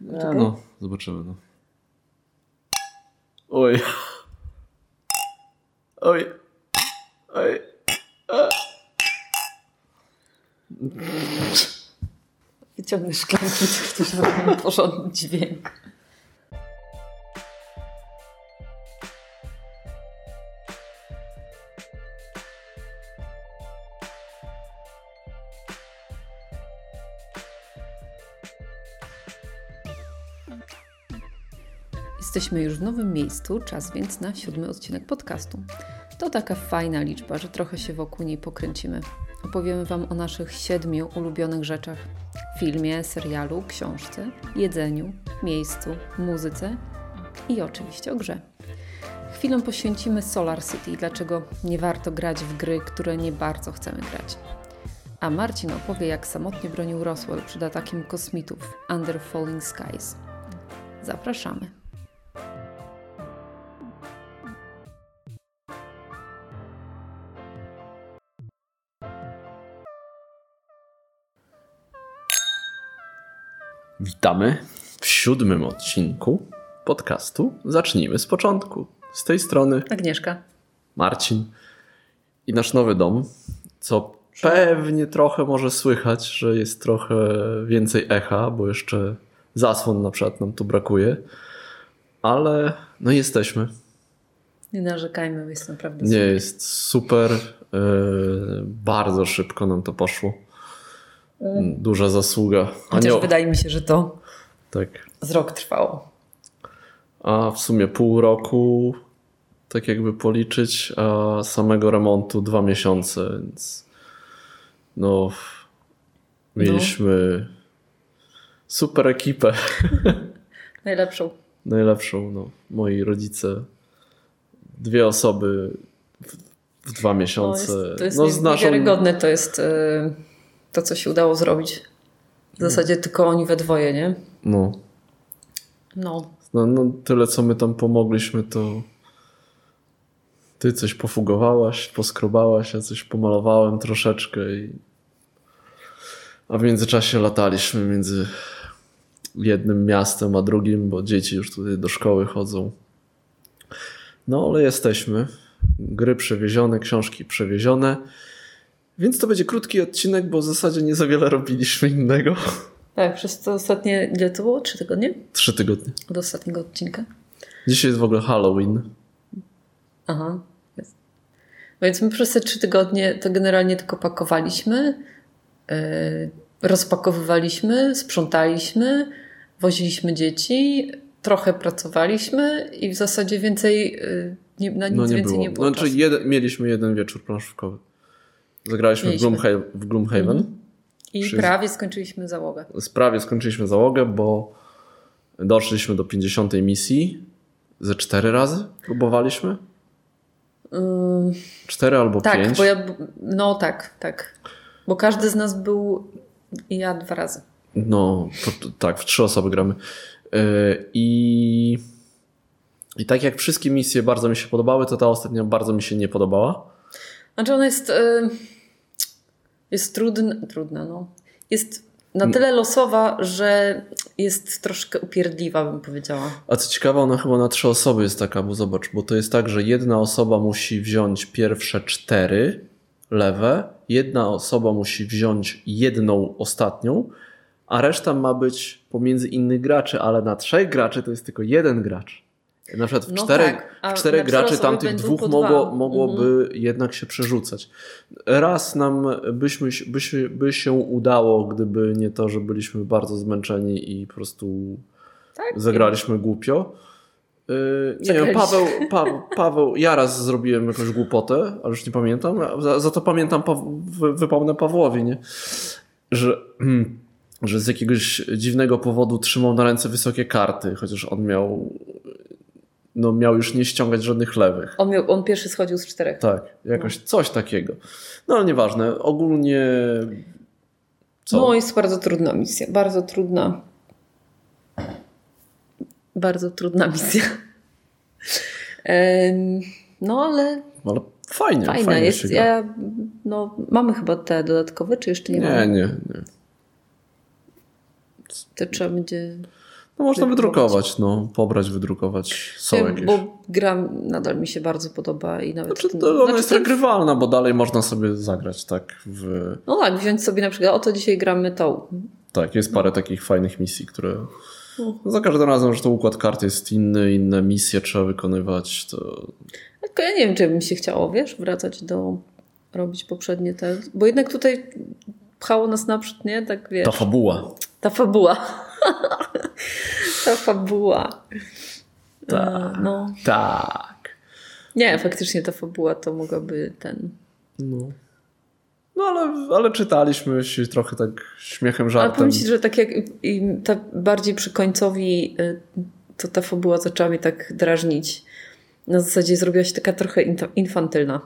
Ja, no, zobaczymy. No. Oj. Oj. Oj. A. Wyciągnę szklanki, to chcesz, porządny dźwięk. Jesteśmy już w nowym miejscu, czas więc na siódmy odcinek podcastu. To taka fajna liczba, że trochę się wokół niej pokręcimy. Opowiemy Wam o naszych siedmiu ulubionych rzeczach: filmie, serialu, książce, jedzeniu, miejscu, muzyce i oczywiście o grze. Chwilę poświęcimy Solar City, dlaczego nie warto grać w gry, które nie bardzo chcemy grać. A Marcin opowie, jak samotnie bronił Roswell przed atakiem kosmitów Under Falling Skies. Zapraszamy. Witamy w siódmym odcinku podcastu. Zacznijmy z początku. Z tej strony Agnieszka. Marcin i nasz nowy dom, co pewnie trochę może słychać, że jest trochę więcej echa, bo jeszcze zasłon na przykład nam tu brakuje, ale no jesteśmy. Nie narzekajmy, jest naprawdę Nie, super. jest super. Yy, bardzo szybko nam to poszło. Duża zasługa. Chociaż wydaje mi się, że to tak. z rok trwało. A w sumie pół roku, tak jakby policzyć, a samego remontu dwa miesiące, więc no, mieliśmy super ekipę, Najlepszą. najlepszą. No, moi rodzice, dwie osoby w, w dwa No, miesiące. jest, to jest no, z naszą, to jest e, to, co się udało zrobić. W zasadzie tylko oni we dwoje, nie? no, No. no, no, tyle co my tam pomogliśmy, to ty coś pofugowałaś, poskrobałaś, ja coś pomalowałem troszeczkę i a w międzyczasie lataliśmy między jednym miastem a drugim, bo dzieci już tutaj do szkoły chodzą. No ale jesteśmy. Gry przewiezione, książki przewiezione. Więc to będzie krótki odcinek, bo w zasadzie nie za wiele robiliśmy innego. Tak, przez to ostatnie, ile to było? Trzy tygodnie? Trzy tygodnie. Od ostatniego odcinka. Dzisiaj jest w ogóle Halloween. Aha. Jest. Więc my przez te trzy tygodnie to generalnie tylko pakowaliśmy, yy, rozpakowywaliśmy, sprzątaliśmy, woziliśmy dzieci, trochę pracowaliśmy i w zasadzie więcej, yy, na nic No nie więcej było. nie było. Znaczy czasu. jeden, mieliśmy jeden wieczór planszówkowy. Zagraliśmy w. Gloomhaven, w Gloomhaven. I przy- prawie skończyliśmy załogę. Sprawie skończyliśmy załogę, bo doszliśmy do 50 misji. Ze cztery razy próbowaliśmy. Cztery albo tak, pięć. bo ja, no tak, tak. Bo każdy z nas był, i ja dwa razy. No, to, tak, w trzy osoby gramy. Yy, I, I tak jak wszystkie misje bardzo mi się podobały, to ta ostatnia bardzo mi się nie podobała. Znaczy ona jest, jest trudna, trudna no. Jest na tyle losowa, że jest troszkę upierdliwa, bym powiedziała. A co ciekawe, ona chyba na trzy osoby jest taka, bo zobacz, bo to jest tak, że jedna osoba musi wziąć pierwsze cztery lewe, jedna osoba musi wziąć jedną ostatnią, a reszta ma być pomiędzy innych graczy, ale na trzech graczy to jest tylko jeden gracz. Na przykład w No czterech, tak, w czterech graczy tamtych dwóch mogło, mogłoby jednak się przerzucać. Raz nam byśmy, byśmy, by się udało, gdyby nie to, że byliśmy bardzo zmęczeni i po prostu Tak? zagraliśmy głupio. Yy, nie wiem. Paweł, Paweł, Paweł, ja raz zrobiłem jakąś głupotę, ale już nie pamiętam. Za, za to pamiętam, wy- wypomnę Pawłowi, nie? Że, że z jakiegoś dziwnego powodu trzymał na ręce wysokie karty, chociaż on miał, no, miał już nie ściągać żadnych lewych. On, miał, on pierwszy schodził z czterech. Tak, jakoś coś takiego. No ale nieważne, ogólnie. Co? No jest bardzo trudna misja, bardzo trudna. Bardzo trudna misja. No ale Ale fajnie, fajna fajnie jest. Ja, no, mamy chyba te dodatkowe, czy jeszcze nie, Nie, mamy? nie, nie. To trzeba będzie... No można Wydrukować. no, pobrać, wydrukować. Są Nie, jakieś. Bo gra nadal mi się bardzo podoba i nawet... Znaczy, to ona znaczy jest regrywalna, bo dalej można sobie zagrać, tak? W... No tak, wziąć sobie na przykład, oto dzisiaj gramy tą. Tak, jest parę takich fajnych misji, które. No. Za każdym razem, że to układ kart jest inny, inne misje trzeba wykonywać, to Tylko ja nie wiem, czy bym się chciało, wiesz, wracać do... robić poprzednie te... Bo jednak tutaj pchało nas naprzód, nie? Tak, wiesz... ta fabuła. Ta fabuła. Ta fabuła. Tak. E, No. Tak. Nie, faktycznie ta fabuła to mogłaby ten... No. No ale, ale czytaliśmy się trochę tak śmiechem, Ale żartem. powiem Ci, że tak jak i ta bardziej przy końcowi y, to ta fabuła zaczęła mnie tak drażnić. Na zasadzie zrobiła się taka trochę infantylna.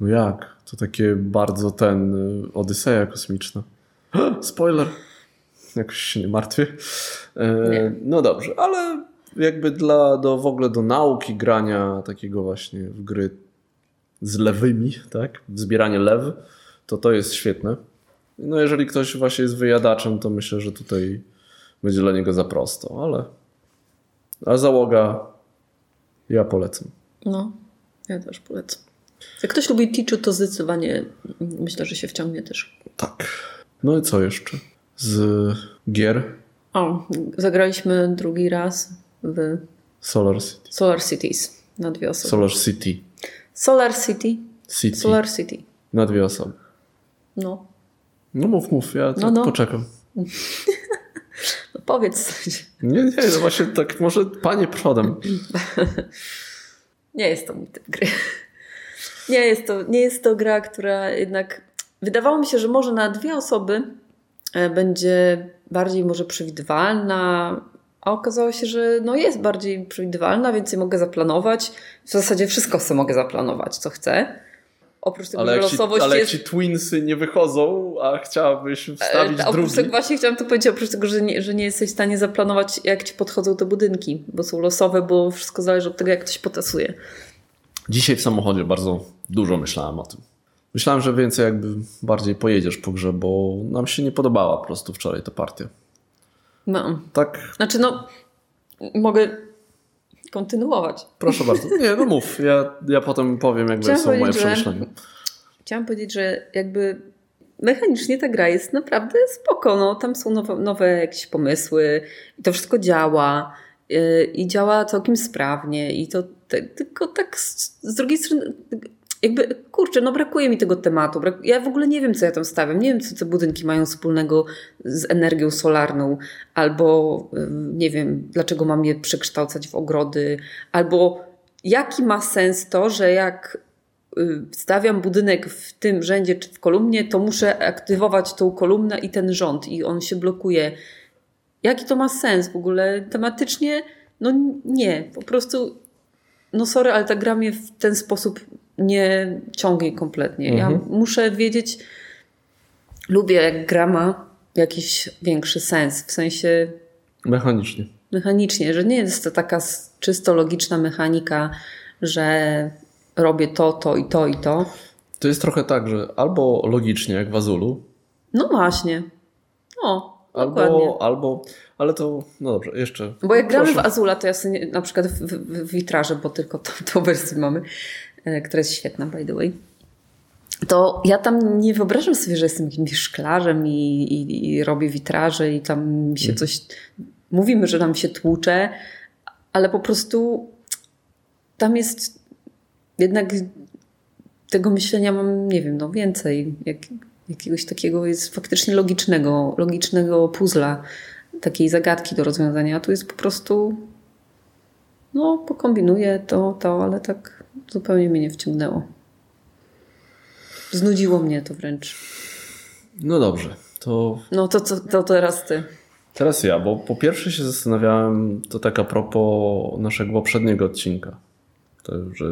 No jak? To takie bardzo ten y, Odyseja kosmiczna. Spoiler. Jakoś się nie martwię. E, Nie. No dobrze, ale jakby dla, do, w ogóle do nauki grania takiego właśnie w gry z lewymi, tak? Zbieranie lew, to to jest świetne. No jeżeli ktoś właśnie jest wyjadaczem, to myślę, że tutaj będzie dla niego za prosto, ale a załoga ja polecam. No, ja też polecam. Jak ktoś lubi Tichu, to zdecydowanie myślę, że się wciągnie też. Tak. No i co jeszcze? Z gier O, zagraliśmy drugi raz w Solar City. Solar Cities na dwie osoby. Solar City. Solar City. City. Solar City. Na dwie osoby. No, No mów, mów, ja No, no. poczekam. no powiedz coś. Nie, nie, no właśnie tak może panie przodem. Nie jest to mój typ gry. Nie jest to, nie jest to gra, która jednak. Wydawało mi się, że może na dwie osoby będzie bardziej może przewidywalna, a okazało się, że no jest bardziej przewidywalna, więc je mogę zaplanować. W zasadzie wszystko sobie mogę zaplanować, co chcę. Oprócz tego, Ale że jak, ci, losowość ale jest. ci twinsy nie wychodzą, a chciałabyś wstawić E, oprócz drugi. tego właśnie chciałam to powiedzieć, oprócz tego, że nie, że nie jesteś w stanie zaplanować, jak ci podchodzą te budynki, bo są losowe, bo wszystko zależy od tego, jak ktoś potasuje. Dzisiaj w samochodzie bardzo dużo myślałem o tym. Myślałem, że więcej jakby bardziej pojedziesz po grze, bo nam się nie podobała po prostu wczoraj ta partia. No. Tak, Znaczy, no, mogę kontynuować. proszę bardzo. Nie, no mów. Ja, ja potem powiem, jakby Chciałam są moje powiedzieć, że- przemyślenia. Chciałam powiedzieć, że jakby mechanicznie ta gra jest naprawdę spoko. No, tam są nowe, nowe jakieś pomysły i to wszystko działa. yy, I działa całkiem sprawnie. I to te, tylko tak z, z drugiej strony, jakby kurczę, no brakuje mi tego tematu. Ja w ogóle nie wiem, co ja tam stawiam. Nie wiem, co te budynki mają wspólnego z energią solarną, albo yy, nie wiem, dlaczego mam je przekształcać w ogrody, albo jaki ma sens to, że jak y, stawiam budynek w tym rzędzie czy w kolumnie, to muszę aktywować tą kolumnę i ten rząd i on się blokuje. Jaki to ma sens w ogóle? Tematycznie? No nie, po prostu no sorry, ale ta gra mnie w ten sposób nie ciągnie kompletnie. Ja Mhm. muszę wiedzieć, lubię jak gra ma jakiś większy sens, w sensie Mechanicznie. mechanicznie, że nie jest to taka czysto logiczna mechanika, że robię to, to i to i to. To jest trochę tak, że albo logicznie, jak w Azulu, No właśnie. No, dokładnie. albo, albo, ale to, no dobrze, jeszcze. Bo jak gramy w. Azula, to ja sobie na przykład w, w, w witraże, bo tylko tą, tą wersję mamy, która jest świetna, by the way. To ja tam nie wyobrażam sobie, że jestem jakimś szklarzem i, i, i robię witraże i tam mi się coś. Mówimy, że tam się tłucze, ale po prostu tam jest jednak tego myślenia mam, nie wiem, no więcej. Jak, jakiegoś takiego jest faktycznie logicznego, logicznego puzzla, takiej zagadki do rozwiązania. A tu jest po prostu no, pokombinuję to, to, ale tak zupełnie mnie nie wciągnęło. Znudziło mnie to wręcz. No dobrze, to No to, to, to teraz ty. teraz ja, bo po pierwsze się zastanawiałem, to tak a propos naszego poprzedniego odcinka. To, że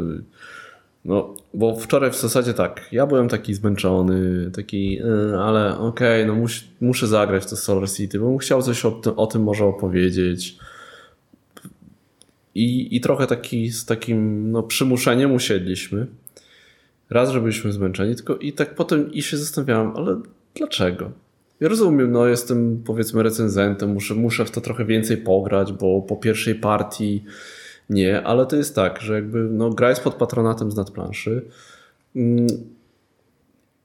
no, bo wczoraj w zasadzie tak, ja byłem taki zmęczony, taki, yy, ale okej, no mus, muszę zagrać to Solar City, bo chciał coś o, tym- o tym może opowiedzieć. I, I trochę taki z takim no, przymuszeniem usiedliśmy. Raz, że byliśmy zmęczeni, tylko i tak potem i się zastanawiałem, ale dlaczego? Ja rozumiem, no jestem powiedzmy recenzentem, muszę, muszę w to trochę więcej pograć, bo po pierwszej partii nie, ale to jest tak, że jakby no, gra jest pod patronatem z nadplanszy mm,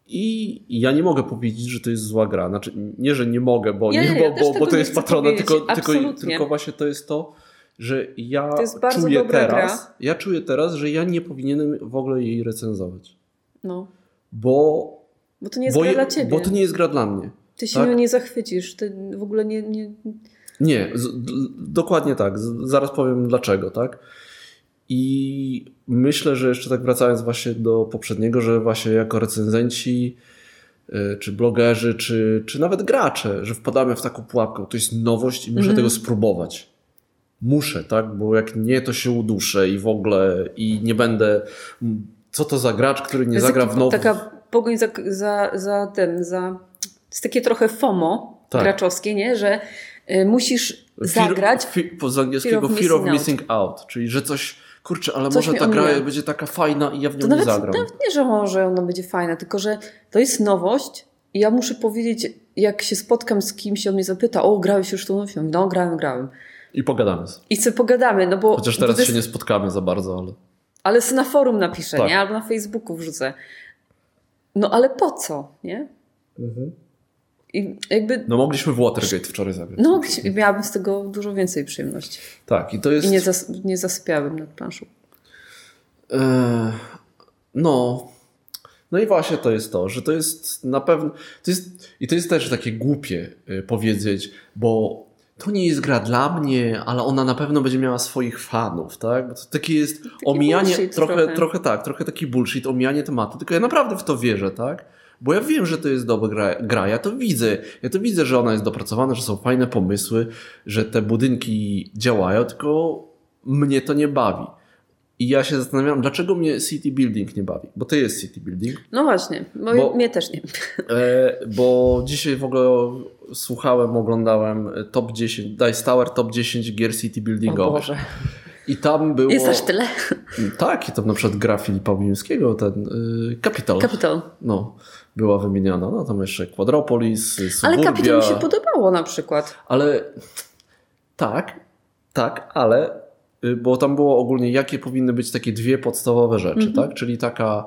i ja nie mogę powiedzieć, że to jest zła gra. Znaczy, nie, że nie mogę, bo, Nie, nie, ja bo, też bo, bo to jest chcę patronat, tylko, tylko, tylko właśnie to jest to, że ja czuję teraz, gra. ja czuję teraz, że ja nie powinienem w ogóle jej recenzować. No. Bo, Bo to nie jest bo, gra dla ciebie. bo to nie jest gra dla mnie. Ty się tak? nią nie zachwycisz. Ty w ogóle nie... nie... Nie, z, dokładnie tak. Z, zaraz powiem dlaczego, tak? I myślę, że jeszcze tak wracając właśnie do poprzedniego, że właśnie jako recenzenci, y, czy blogerzy, czy, czy nawet gracze, że wpadamy w taką pułapkę. To jest nowość i muszę Mhm. tego spróbować. Muszę, tak? Bo jak nie, to się uduszę i w ogóle i nie będę. Co to za gracz, który nie zagra w nowy. Taka pogoń za, za, za tym, za... Jest takie trochę FOMO Tak. graczowskie, nie? Że y, musisz zagrać. Po z angielskiego Fear of fear of missing missing out. czyli że coś, kurczę, ale Coś może ta gra będzie taka fajna i ja w nią To nie nawet, zagram. nawet nie, że może ona będzie fajna, tylko że to jest nowość i ja muszę powiedzieć, jak się spotkam z kimś, on mnie zapyta, o, grałeś już tą mówię, No, grałem, grałem. I pogadamy. I sobie pogadamy, no bo... Chociaż teraz jest, się nie spotkamy za bardzo, ale. Ale sobie na forum napiszę, Tak. nie? Albo na Facebooku wrzucę. No ale po co, nie? I jakby... No mogliśmy w Watergate wczoraj zagrać. No, miałabym z tego dużo więcej przyjemności. Tak, i to jest. I nie, zas, nie zasypiałabym nad planszą. E, no. No i właśnie to jest to, że to jest na pewno. To jest, I to jest też takie głupie e, powiedzieć, bo to nie jest gra dla mnie, ale ona na pewno będzie miała swoich fanów, tak? Bo to takie jest omijanie, bullshit trochę, trochę. trochę tak, trochę taki bullshit, omijanie tematu, tylko ja naprawdę w to wierzę, tak? Bo ja wiem, że to jest dobra gra, gra, ja to widzę. Ja to widzę, że ona jest dopracowana, że są fajne pomysły, że te budynki działają, tylko mnie to nie bawi. I ja się zastanawiam, dlaczego mnie City Building nie bawi. Bo to jest City Building. No właśnie, bo, Bo- mnie też nie. E, bo dzisiaj w ogóle słuchałem, oglądałem top 10, Dice Tower top 10 gier City O Buildingowych. Boże. I tam było... Jest aż tyle. Tak, i tam na przykład gra Filipa Łuńskiego, ten y, Capital. Capital. No, była wymieniana. No tam jeszcze Quadropolis, y, Ale Suburbia. Capital mi się podobało na przykład. Ale tak, tak, ale bo tam było ogólnie, jakie powinny być takie dwie podstawowe rzeczy, Mhm. tak? Czyli taka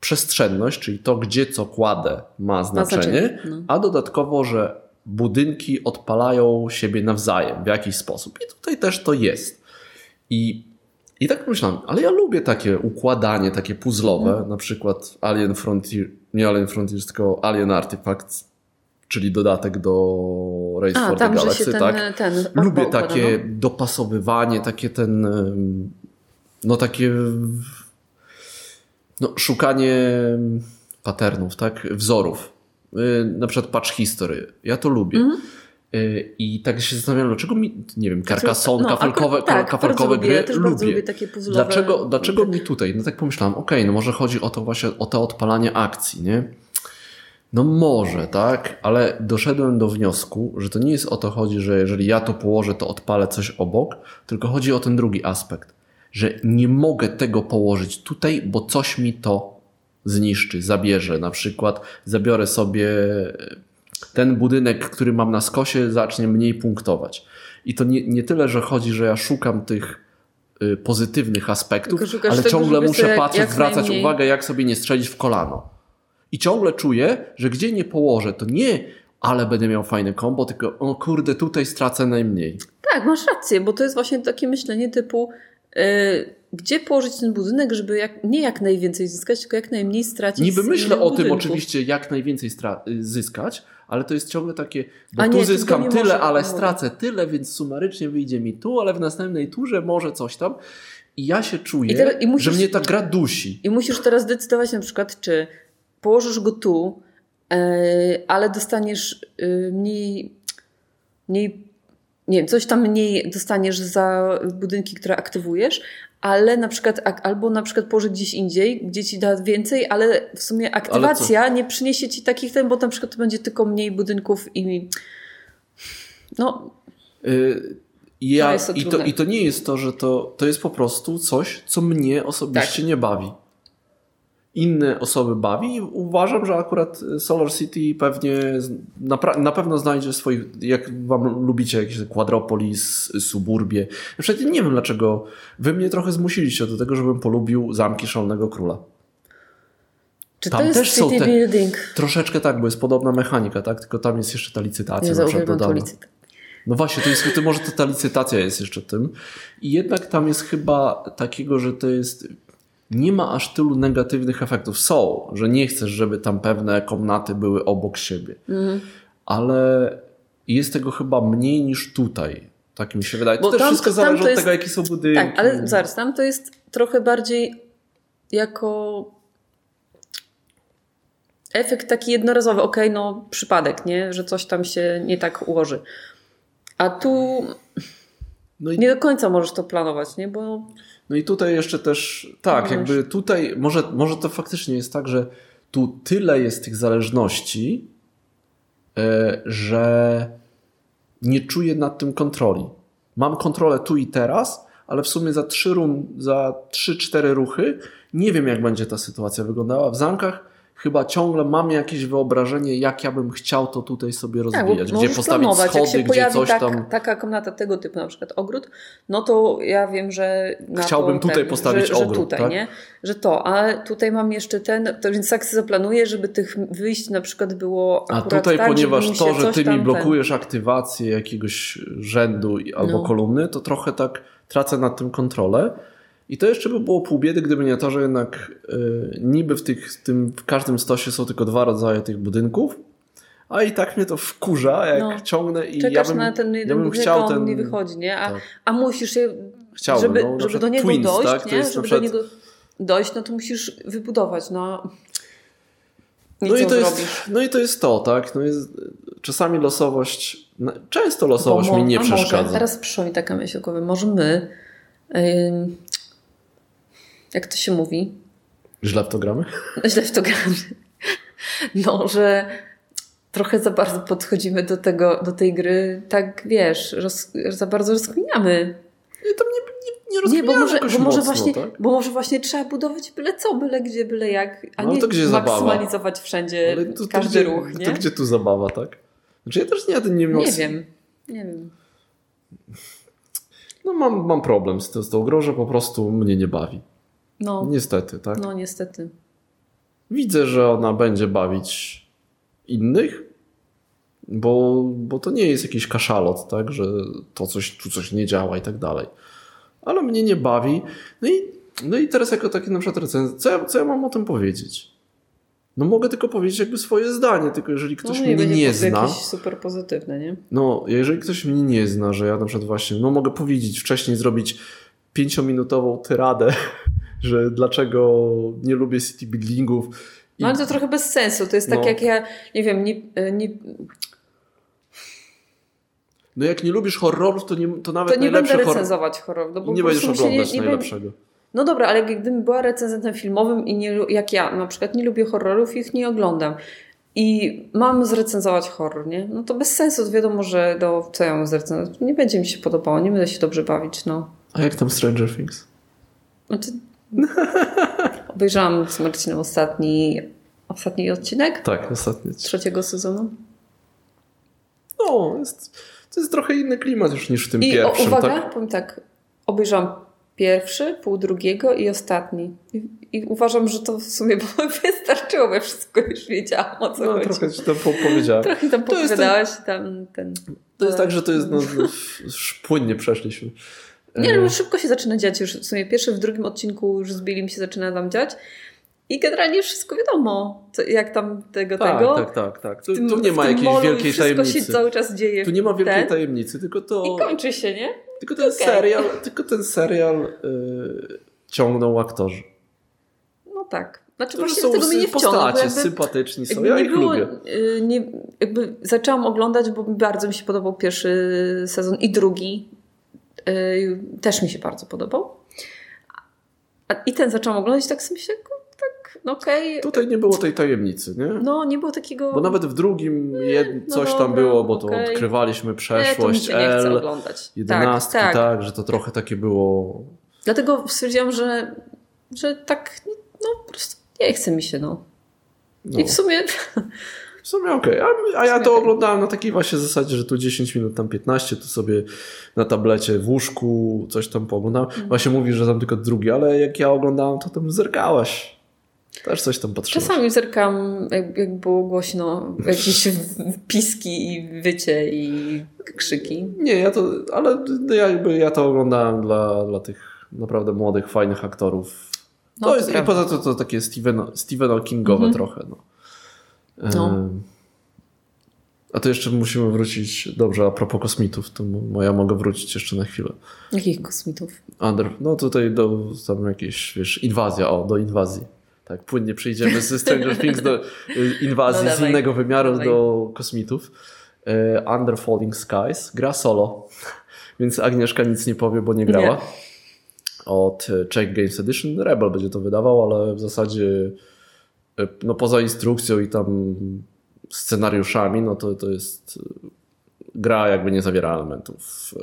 przestrzenność, czyli to, gdzie co kładę, ma znaczenie, znaczenie, no. a dodatkowo, że budynki odpalają siebie nawzajem w jakiś sposób. I tutaj też to jest. I, i tak myślałem, ale ja lubię takie układanie, takie puzzlowe, Mhm. na przykład Alien Frontier, nie Alien Frontiers, tylko Alien Artifacts, czyli dodatek do Race A, for tam, the Galaxy, ten, tak? ten Lubię takie no. dopasowywanie, takie ten, no takie, no szukanie patternów, tak, wzorów. Y, Na przykład Patch History. Ja to lubię. Mhm. Y, I tak się zastanawiam, dlaczego mi, nie wiem, Carcassonne, No, kafelkowe, akurat- tak, kafelkowe bardzo lubię. gry Ja bardzo lubię takie puzzlowe. Dlaczego, dlaczego mi tutaj? No tak pomyślałem, okej, no może chodzi o to właśnie, o to odpalanie akcji, nie? No może, tak, ale doszedłem do wniosku, że to nie jest o to chodzi, że jeżeli ja to położę, to odpalę coś obok, tylko chodzi o ten drugi aspekt, że nie mogę tego położyć tutaj, bo coś mi to zniszczy, zabierze. Na przykład zabiorę sobie ten budynek, który mam na skosie, zacznie mniej punktować. I to nie, nie tyle, że chodzi, że ja szukam tych y, pozytywnych aspektów, ale tego, ciągle muszę patrzeć, zwracać najmniej- uwagę, jak sobie nie strzelić w kolano. I ciągle czuję, że gdzie nie położę, to nie, ale będę miał fajne kombo, tylko o kurde, tutaj stracę najmniej. Tak, masz rację, bo to jest właśnie takie myślenie typu, yy, gdzie położyć ten budynek, żeby jak, nie jak najwięcej zyskać, tylko jak najmniej stracić. Niby myślę o tym budynków. oczywiście, jak najwięcej y, zyskać, ale to jest ciągle takie, bo A tu nie, zyskam nie tyle, może- ale nie mogę. stracę tyle, więc sumarycznie wyjdzie mi tu, ale w następnej turze może coś tam. I ja się czuję, I teraz- i musisz- że mnie ta gra dusi. I musisz teraz decydować na przykład, czy położysz go tu, yy, ale dostaniesz yy, mniej, mniej, nie wiem, coś tam mniej dostaniesz za budynki, które aktywujesz, ale na przykład, albo na przykład położyć gdzieś indziej, gdzie ci da więcej, ale w sumie aktywacja nie przyniesie ci takich ten, bo na przykład to będzie tylko mniej budynków i no, Y, Ja, To i, to. I to nie jest to, że to, to jest po prostu coś, co mnie osobiście Tak. nie bawi. Inne osoby bawi i uważam, że akurat Solar City pewnie na, na pewno znajdzie swoich, jak wam lubicie jakieś Quadropolis, Suburbie. Przykład nie wiem dlaczego wy mnie trochę zmusiliście do tego, żebym polubił Zamki Szalonego Króla. Czy tam to jest też city są te, building? Troszeczkę tak, bo jest podobna mechanika, tak? Tylko tam jest jeszcze ta licytacja. Nie na dodana. No właśnie, to jest, to może to ta licytacja jest jeszcze tym. I jednak tam jest chyba takiego, że to jest nie ma aż tylu negatywnych efektów. Są, że nie chcesz, żeby tam pewne komnaty były obok siebie. Mhm. Ale jest tego chyba mniej niż tutaj. Tak mi się wydaje. To Bo też tam, wszystko zależy od tego, jakie są budynki. Tak, ale zaraz, tam to jest trochę bardziej jako efekt taki jednorazowy. Okej, okay, no przypadek, nie? Że coś tam się nie tak ułoży. A tu no i... nie do końca możesz to planować, nie? Bo no i tutaj jeszcze też, tak, no jakby tutaj, może, może to faktycznie jest tak, że tu tyle jest tych zależności, e, że nie czuję nad tym kontroli. Mam kontrolę tu i teraz, ale w sumie za 3 za 3-4 ruchy nie wiem, jak będzie ta sytuacja wyglądała. W zamkach chyba ciągle mam jakieś wyobrażenie, jak ja bym chciał to tutaj sobie tak, rozwijać. Tak, gdzie postawić planować. schody, jak się gdzie coś tak, tam... taka komnata tego typu, na przykład ogród, no to ja wiem, że Chciałbym to, tutaj ten, postawić że, ogród, że tutaj, tak? nie? Że to, a tutaj mam jeszcze ten, to więc tak zaplanuję, żeby tych wyjść na przykład było A tutaj, tak, ponieważ to, że ty mi blokujesz ten... aktywację jakiegoś rzędu albo no. kolumny, to trochę tak tracę nad tym kontrolę. I to jeszcze by było pół biedy, gdyby nie to, że jednak yy, niby w, tych, tym, w każdym stosie są tylko dwa rodzaje tych budynków, a i tak mnie to wkurza, jak no, ciągnę i Czekasz ja bym, na ten jeden ja bym chciał ten... nie wychodzi, nie? A, tak. a musisz je, Chciałbym, żeby, no, żeby do niego twins, dojść, tak? nie? Żeby przykład... do niego dojść, no to musisz wybudować, no. I no, i to jest, no i to jest to, tak? No jest, czasami losowość, często losowość mi nie przeszkadza. Może, teraz przyszła mi taka myśl może my jak to się mówi? Źle w to gramy? Źle w to gramy. No, że trochę za bardzo podchodzimy do tego, do tej gry, tak wiesz, roz, za bardzo rozkminiamy. Nie, nie, nie, nie bo może, bo może mocno, właśnie, tak? bo może właśnie trzeba budować byle co, byle gdzie, byle jak, a no, nie to gdzie maksymalizować zabawa? wszędzie to, to każdy gdzie, ruch. Nie? To gdzie tu zabawa, tak? Znaczy ja też nie, nie, nie wiem. Nie wiem. No mam, mam problem z, z tą grą, że po prostu mnie nie bawi. No. Niestety, tak? No, niestety. Widzę, że ona będzie bawić innych, bo, bo to nie jest jakiś kaszalot, tak? Że to coś, tu coś nie działa i tak dalej. Ale mnie nie bawi. No i, no i teraz jako taki na przykład recenzja, co ja, co ja mam o tym powiedzieć? No mogę tylko powiedzieć jakby swoje zdanie, tylko jeżeli ktoś no, mnie nie zna... jakieś super pozytywne, nie? No, jeżeli ktoś mnie nie zna, że ja na przykład właśnie, no mogę powiedzieć wcześniej, zrobić pięciominutową tyradę że dlaczego nie lubię city buildingów. I... No ale to trochę bez sensu. To jest tak no. jak ja, nie wiem, nie, nie... No jak nie lubisz horrorów, to, nie, to nawet to nie będę recenzować horrorów. No bo nie będziesz oglądać nie, nie najlepszego. No dobra, ale gdybym była recenzentem filmowym i nie, jak ja na przykład nie lubię horrorów, ich nie oglądam. I mam zrecenzować horror, nie? No to bez sensu, wiadomo, że do, co ja mam zrecenzować? Nie będzie mi się podobało, nie będę się dobrze bawić, no. A jak tam Stranger Things? Znaczy, Obejrzałam z Marcinem ostatni, ostatni odcinek. Tak, ostatni. Trzeciego sezonu. No, jest, to jest trochę inny klimat już niż w tym I, pierwszym. O, uwaga, tak? powiem tak. Obejrzałam pierwszy, pół drugiego i ostatni. I, I, uważam, że to w sumie wystarczyło, bo wszystko już wiedziałam o co no, chodzi. Trochę ci tam powiedziałeś. Trochę tam powiedziałaś. Tam, ten, to jest tak, że to jest, no, no płynnie przeszliśmy. Nie, ale szybko się zaczyna dziać już. W sumie pierwszy, w drugim odcinku już z Billy mi się zaczyna tam dziać. I generalnie wszystko wiadomo, co, jak tam tego, tak, tego. Tak, tak, tak. Tu, tym, tu nie ma jakiejś wielkiej tajemnicy. Się cały czas dzieje. Tu nie ma wielkiej ten. tajemnicy, tylko to... I kończy się, nie? Tylko ten okay. serial, tylko ten serial yy, ciągną aktorzy. No tak. Znaczy Którzy właśnie są tego mnie nie wciągnął. Postacie, sympatyczni są, ja ich było, lubię. Y, nie, jakby zaczęłam oglądać, bo bardzo mi się podobał pierwszy sezon i drugi też mi się bardzo podobał. I ten zacząłem oglądać tak sobie myślę, tak, no okej. Okay. Tutaj nie było tej tajemnicy, nie? No, nie było takiego... Bo nawet w drugim jed... no coś tam było, bo to okay. odkrywaliśmy przeszłość nie, L, nie oglądać. 11, tak, tak. tak, że to trochę takie było... Dlatego stwierdziłam, że, że tak, no po prostu Nie chce mi się, no. No. I w sumie W sumie okej, a, a ja to oglądałem na takiej właśnie zasadzie, że tu 10 minut, tam 15, tu sobie na tablecie w łóżku coś tam pooglądałem. Mhm. Właśnie mówi, że tam tylko drugi, ale jak ja oglądałem, to tam zerkałaś. Też coś tam patrzyłaś. czasami zerkam, jak, jak było głośno, jakieś piski i wycie i krzyki. Nie, ja to, ale ja jakby ja to oglądałem dla, dla tych naprawdę młodych, fajnych aktorów. No, to jest, I poza to, to takie Stephen, Stephen Kingowe Mhm. trochę. No. No. Em, A to jeszcze musimy wrócić, dobrze, a propos kosmitów, to mo- ja mogę wrócić jeszcze na chwilę. Jakich kosmitów? Under, no tutaj do tam jakieś, wiesz, inwazja, o, do inwazji. Tak, płynnie przejdziemy ze Stranger Things do y, inwazji No z dawaj, innego wymiaru dawaj. do kosmitów. E, Under Falling Skies gra solo, więc Agnieszka nic nie powie, bo nie grała. Nie. Od e, Czech Games Edition. Rebel będzie to wydawał, ale w zasadzie e, no poza instrukcją i tam scenariuszami, no to, to jest e, gra jakby nie zawiera elementów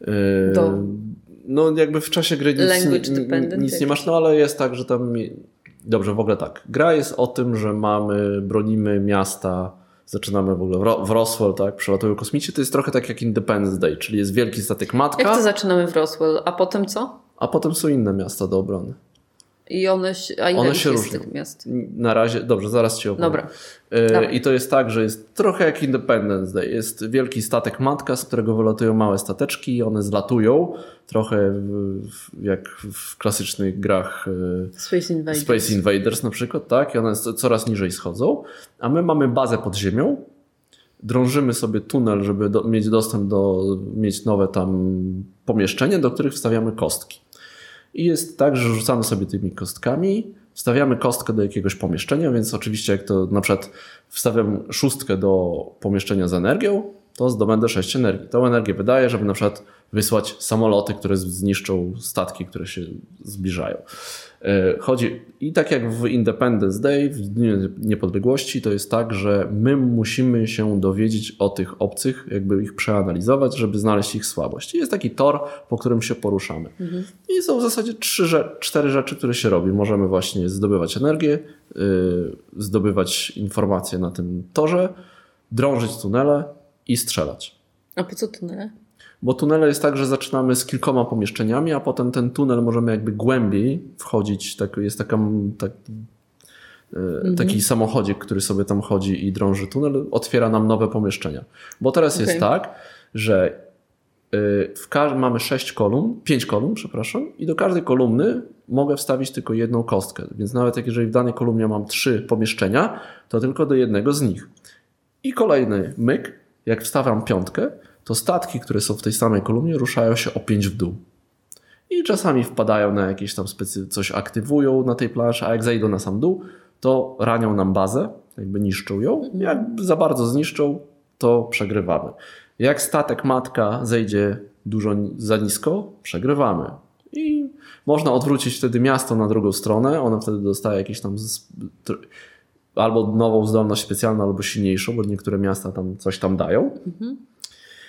e, Do- no jakby w czasie gry nic, nic nie masz, no ale jest tak, że tam dobrze, w ogóle tak. Gra jest o tym, że mamy, bronimy miasta, zaczynamy w ogóle w Roswell, tak, przelatują kosmici, to jest trochę tak jak Independence Day, czyli jest wielki statek matka, Jak to zaczynamy w Roswell, a potem co? a potem są inne miasta do obrony. I one się, a One się różnią. tych miast? Na razie, dobrze, zaraz ci opowiem. Dobra. E. I to jest tak, że jest trochę jak Independence Day. Jest wielki statek matka, z którego wylatują małe stateczki i one zlatują. Trochę w, jak w klasycznych grach e, Space Invaders. Space Invaders na przykład, tak? I one co- coraz niżej schodzą. A my mamy bazę pod ziemią. Drążymy sobie tunel, żeby do, mieć dostęp do, mieć nowe tam pomieszczenia, do których wstawiamy kostki. I jest tak, że rzucamy sobie tymi kostkami, wstawiamy kostkę do jakiegoś pomieszczenia, więc oczywiście jak to na przykład wstawiam szóstkę do pomieszczenia z energią, to zdobędę 6 energii. Tą energię wydaję, żeby na przykład wysłać samoloty, które zniszczą statki, które się zbliżają. E, Chodzi i tak jak w Independence Day, w Dniu Niepodległości, to jest tak, że my musimy się dowiedzieć o tych obcych, jakby ich przeanalizować, żeby znaleźć ich słabość. I jest taki tor, po którym się poruszamy. I są w zasadzie trzy, cztery rzeczy, które się robi. Możemy właśnie zdobywać energię, yy, zdobywać informacje na tym torze, drążyć tunele i strzelać. A po co tunele? Bo tunele jest tak, że zaczynamy z kilkoma pomieszczeniami, a potem ten tunel możemy jakby głębiej wchodzić. Tak, jest taka, tak, e, taki samochodzik, który sobie tam chodzi i drąży tunel, otwiera nam nowe pomieszczenia. Bo teraz jest Okej. tak, że e, w mamy sześć kolumn, pięć kolumn, przepraszam, i do każdej kolumny mogę wstawić tylko jedną kostkę. Więc nawet jak jeżeli w danej kolumnie mam trzy pomieszczenia, to tylko do jednego z nich. I kolejny myk, jak wstawiam piątkę, to statki, które są w tej samej kolumnie, ruszają się o 5 w dół. I czasami wpadają na jakieś tam specy, coś aktywują na tej planszy, a jak zejdą na sam dół, to ranią nam bazę, jakby niszczą ją. Jak za bardzo zniszczą, to przegrywamy. Jak statek matka zejdzie dużo za nisko, przegrywamy. I można odwrócić wtedy miasto na drugą stronę, ono wtedy dostaje jakieś tam albo nową zdolność specjalną, albo silniejszą, bo niektóre miasta tam coś tam dają.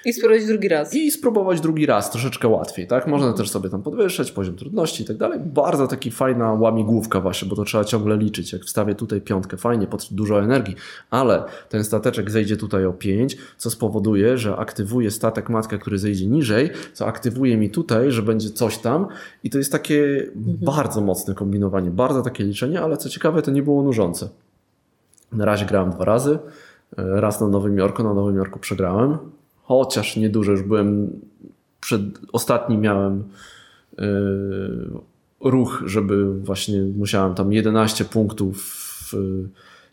I spróbować drugi raz. I spróbować drugi raz, troszeczkę łatwiej, tak? Można też sobie tam podwyższać poziom trudności i tak dalej. Bardzo taki fajna łamigłówka właśnie, bo to trzeba ciągle liczyć. Jak wstawię tutaj piątkę, fajnie, pod dużo energii, ale ten stateczek zejdzie tutaj o 5, co spowoduje, że aktywuje statek matka, który zejdzie niżej, co aktywuje mi tutaj, że będzie coś tam i to jest takie bardzo mocne kombinowanie, bardzo takie liczenie, ale co ciekawe, to nie było nużące. Na razie grałem dwa razy. Raz na Nowym Jorku, na Nowym Jorku przegrałem. Chociaż niedużo, już byłem przed ostatni miałem yy, ruch, żeby właśnie musiałem tam 11 punktów yy,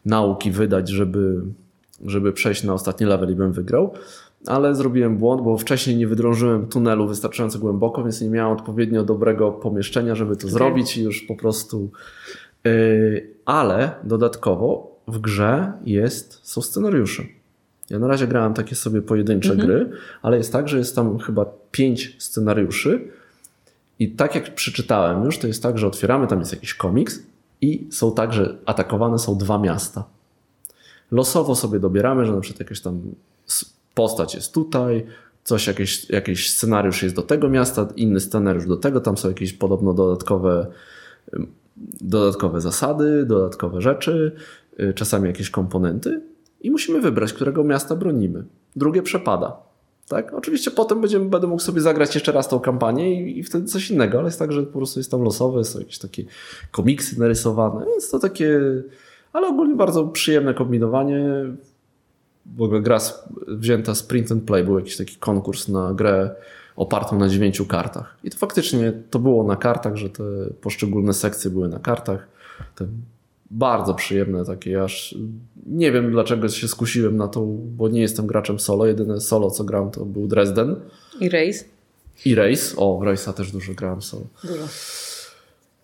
nauki wydać, żeby, żeby przejść na ostatni level i bym wygrał. Ale zrobiłem błąd, bo wcześniej nie wydrążyłem tunelu wystarczająco głęboko, więc nie miałem odpowiednio dobrego pomieszczenia, żeby to zrobić i już po prostu. Yy, ale dodatkowo w grze jest, są scenariusze. Ja na razie grałem takie sobie pojedyncze gry, ale jest tak, że jest tam chyba pięć scenariuszy i tak jak przeczytałem już, to jest tak, że otwieramy, tam jest jakiś komiks i są tak, że atakowane są dwa miasta. Losowo sobie dobieramy, że na przykład jakaś tam postać jest tutaj, coś, jakiś, jakiś scenariusz jest do tego miasta, inny scenariusz do tego, tam są jakieś podobno dodatkowe ym, dodatkowe zasady, dodatkowe rzeczy, y, czasami jakieś komponenty i musimy wybrać, którego miasta bronimy. Drugie przepada. Tak? Oczywiście potem będziemy, będę mógł sobie zagrać jeszcze raz tą kampanię i, i wtedy coś innego, ale jest tak, że po prostu jest tam losowe, są jakieś takie komiksy narysowane, więc to takie, ale ogólnie bardzo przyjemne kombinowanie. W ogóle gra wzięta z print and play, był jakiś taki konkurs na grę opartą na dziewięciu kartach. I to faktycznie to było na kartach, że te poszczególne sekcje były na kartach. Te bardzo przyjemne takie, aż nie wiem dlaczego się skusiłem na to, bo nie jestem graczem solo. Jedyne solo co gram to był Dresden I Race? i Race. O, Race'a też dużo grałem solo. Dużo.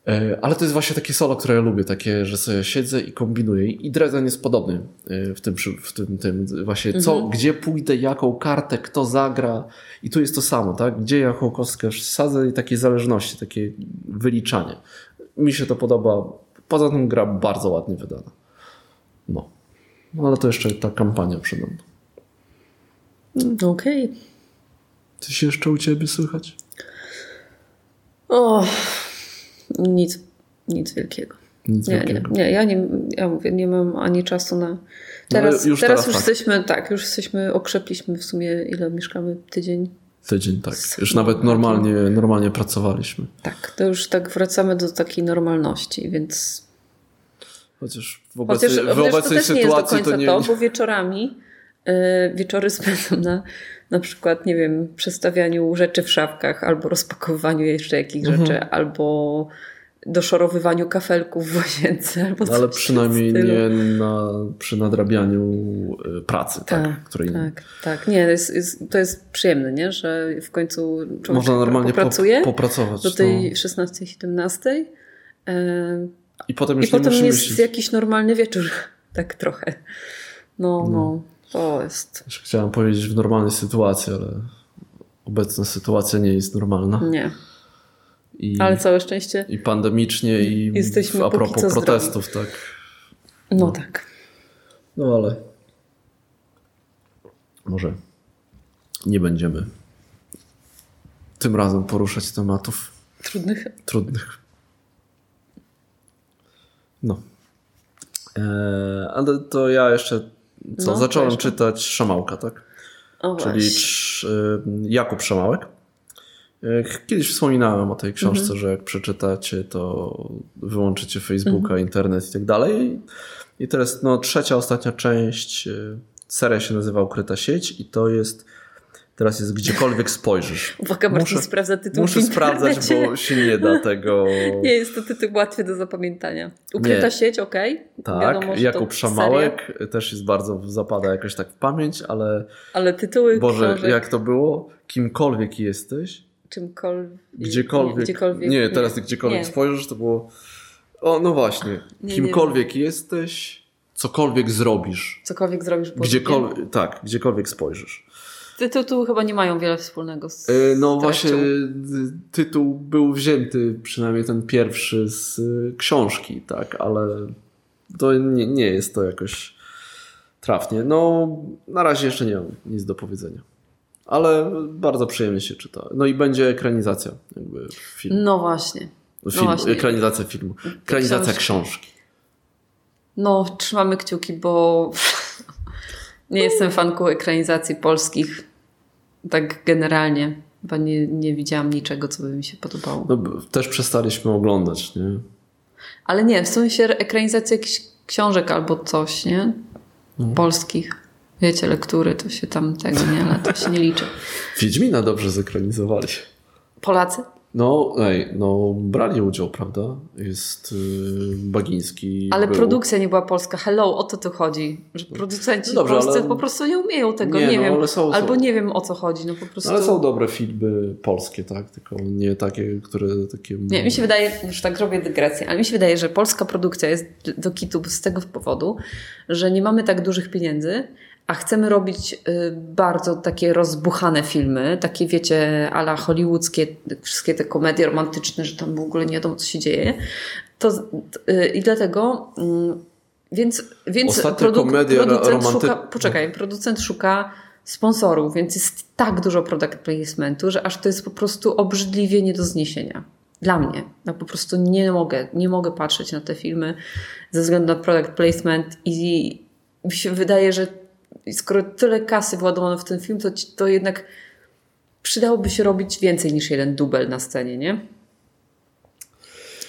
E, Ale to jest właśnie takie solo, które ja lubię, takie, że sobie siedzę i kombinuję. I Dresden jest podobny e, w tym, w tym, tym właśnie co, gdzie pójdę, jaką kartę, kto zagra. I tu jest to samo, tak? Gdzie jaką kostkę wsadzę i takie zależności, takie wyliczanie. Mi się to podoba. Poza tym gra bardzo ładnie wydana. No. No ale to jeszcze ta kampania przede mną. Okej. Coś jeszcze u ciebie słychać? O, nic, nic wielkiego. Nic Nie, nie, wielkiego. nie, ja nie, ja mówię, nie mam ani czasu na... Teraz, już teraz, teraz już tak. jesteśmy, tak, już jesteśmy, okrzepliśmy w sumie, ile mieszkamy? Tydzień? Tydzień, tak. Już nawet normalnie, normalnie pracowaliśmy. Tak, to już tak wracamy do takiej normalności, więc Chociaż w obecnej, Chociaż w to obecnej nie do sytuacji końca to nie. to, bo wieczorami, y, wieczory spędzam na na przykład, nie wiem, przestawianiu rzeczy w szafkach, albo rozpakowywaniu jeszcze jakichś Mhm. rzeczy, albo doszorowywaniu kafelków w łazience, albo No, ale przynajmniej nie na, przy nadrabianiu y, pracy, tak, Tak, której tak, tak. Nie, to jest, jest, to jest przyjemne, nie? że w końcu człowiek można normalnie popracuje po, popracować. do tej no. 16-17 yy, I potem i już nie potem jest myśleć. jakiś normalny wieczór, tak trochę. No, no, to jest... Jeszcze Chciałem powiedzieć w normalnej sytuacji, ale obecna sytuacja nie jest normalna. Nie, I, ale całe szczęście. i pandemicznie, i Jesteśmy a propos protestów, tak. No tak. No ale może nie będziemy tym razem poruszać tematów Trudnych. trudnych. No. Eee, ale to ja jeszcze co? No, Zacząłem czytać Szamałka, tak? O, Czyli y, Jakub Szamałek. Y, Kiedyś wspominałem o tej książce, Mhm. że jak przeczytacie, to wyłączycie Facebooka, Mhm. internet i tak dalej. I teraz no, trzecia, ostatnia część. y, Seria się nazywa Ukryta sieć i to jest teraz jest gdziekolwiek spojrzysz. Uwaga, Marcin muszę- sprawdza tytuł Muszę sprawdzać, bo się nie da tego. Nie jest to tytuł łatwy do zapamiętania. Ukryta Nie. sieć, okej. Tak, Wiadomo, Jakub Szamałek też jest bardzo zapada jakoś tak w pamięć, ale seria, Ale tytuły Boże, książek, jak to było? Kimkolwiek jesteś, czymkolwiek. Gdziekolwiek. Nie, gdziekolwiek. Nie, teraz ty gdziekolwiek Nie. spojrzysz, to było. O, no właśnie. Nie, Kimkolwiek jesteś, cokolwiek zrobisz. Cokolwiek zrobisz Gdziekolwiek, tak, gdziekolwiek spojrzysz. Te tytuły chyba nie mają wiele wspólnego z E, No treścią. właśnie, y, tytuł był wzięty, przynajmniej ten pierwszy z y, książki, tak, ale to nie, nie jest to jakoś trafnie. No, na razie jeszcze nie mam nic do powiedzenia. Ale bardzo przyjemnie się czyta. No i będzie ekranizacja, jakby film. No właśnie. Film, właśnie. ekranizacja filmu. Ekranizacja Książki. No, trzymamy kciuki, bo nie jestem fanką ekranizacji polskich. Tak generalnie. Chyba nie, nie widziałam niczego, co by mi się podobało. No, też przestaliśmy oglądać, nie? Ale nie, w sensie ekranizacji jakichś książek albo coś, nie? Mhm. Polskich. Wiecie, lektury, to się tam tego nie, ale to się nie liczy. Wiedźmina dobrze zekranizowali. Polacy? No, ej, no brali udział, prawda? Jest yy, Bagiński. Ale był. produkcja nie była polska. Hello, o to tu chodzi. Że producenci No dobrze, polscy ale- po prostu nie umieją tego, Nie, nie, no, wiem. ale są- Albo są. nie wiem o co chodzi, no po prostu. Ale są dobre filmy polskie, tak? Tylko nie takie, które takie... Nie, mi się wydaje, już tak robię dygresję, ale mi się wydaje, że polska produkcja jest do kitu z tego powodu, że nie mamy tak dużych pieniędzy, a chcemy robić y, bardzo takie rozbuchane filmy, takie wiecie, ala hollywoodzkie, wszystkie te komedie romantyczne, że tam w ogóle nie wiadomo co się dzieje. To, y, I dlatego... mm, więc, więc komedia producent szuka, poczekaj, producent szuka sponsorów, więc jest tak dużo product placementu, że aż to jest po prostu obrzydliwie nie do zniesienia. Dla mnie. No po prostu nie mogę, nie mogę patrzeć na te filmy ze względu na product placement i mi się wydaje, że skoro tyle kasy władowano w ten film, to, to jednak przydałoby się robić więcej niż jeden dubel na scenie, nie?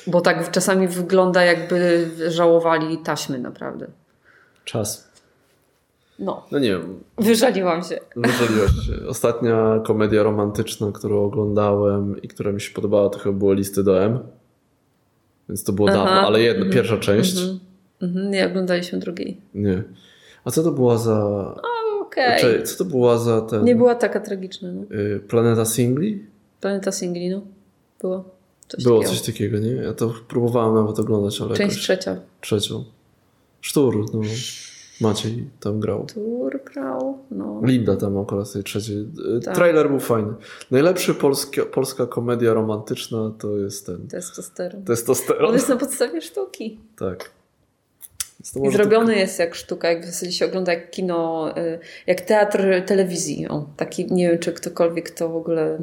Bo tak czasami wygląda, jakby żałowali taśmy, naprawdę. Czas. No. No nie wiem. Wyżaliłam się. Wyżaliłaś się. Ostatnia komedia romantyczna, którą oglądałem i która mi się podobała, to chyba było Listy do M. Więc to było Aha. dawno, ale jedna, Mhm. pierwsza część. Mhm, nie oglądaliśmy drugiej. Nie. A co to była za... Okej. Czekaj, co to była za ten... Nie była taka tragiczna. No. y, Planeta Singli? Planeta Singli, no. Było. Coś Było takiego. coś takiego, nie? Ja to próbowałem nawet oglądać, ale Część trzecia. trzecią. Sztur, no. Maciej tam grał. Tur grał, no. Linda tam akurat tej trzeciej. Y, Tak. Trailer był fajny. Najlepszy polska komedia romantyczna to jest ten Testosteron. testosteron. On jest na podstawie sztuki. Tak. I zrobiony jest jak sztuka, jak w zasadzie się ogląda jak kino, y, jak teatr telewizji. O, taki, nie wiem, czy ktokolwiek to w ogóle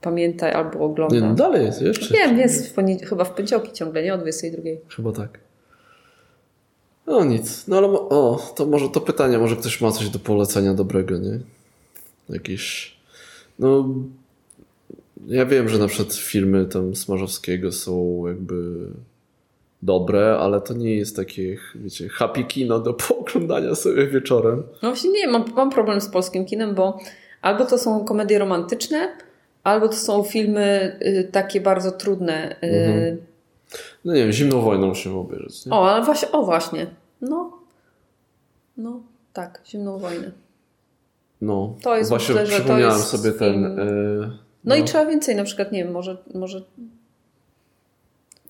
pamięta albo tak- Nie, ogląda. no dalej jest jeszcze. Wiem, jest w poni- chyba w poniedziałki ciągle, nie o 22. Chyba tak. No nic. No ale o, to może to pytanie, może ktoś ma coś do polecenia dobrego, nie? Jakieś. No. Ja wiem, że na przykład filmy tam Smarzowskiego są jakby dobre, ale to nie jest takie, wiecie, happy kino do pooglądania sobie wieczorem. No właśnie nie, mam, mam problem z polskim kinem, bo albo to są komedie romantyczne, albo to są filmy y, takie bardzo trudne. Y, Mhm. No nie wiem, zimną wojną musimy obejrzeć. Nie? O, ale właśnie, o właśnie. No. No, tak, zimną wojnę. No, To jest właśnie myślę, przypomniałem jest sobie ten. film- e, No, i trzeba więcej, na przykład, nie wiem, może, może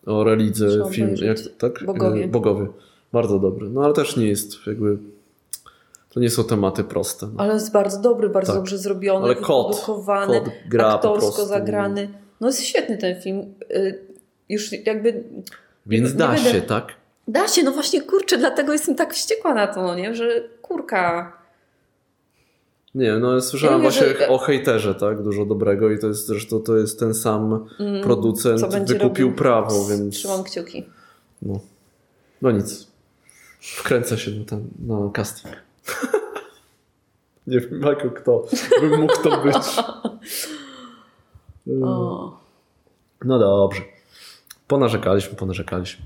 O relidze film, jak, tak? Bogowie. E, Bogowie. Bardzo dobry. No ale też nie jest jakby. To nie są tematy proste. No. Ale jest bardzo dobry, bardzo Tak. dobrze zrobiony, Ale kot, wyprodukowany, kot gra aktorsko zagrany. No jest świetny ten film. Y, Już jakby Więc da się, tak? da się, no właśnie kurczę, dlatego jestem tak wściekła na to, no nie, że kurka. Nie, no słyszałem Ja mówię, właśnie że- o hejterze, tak? Dużo dobrego i to jest zresztą to jest ten sam Mm, producent, wykupił robił? prawo, więc. Trzymam kciuki. No. no nic. Wkręcę się na ten na casting. nie wiem, jako kto by mógł to być. O. No dobrze. Ponarzekaliśmy, ponarzekaliśmy.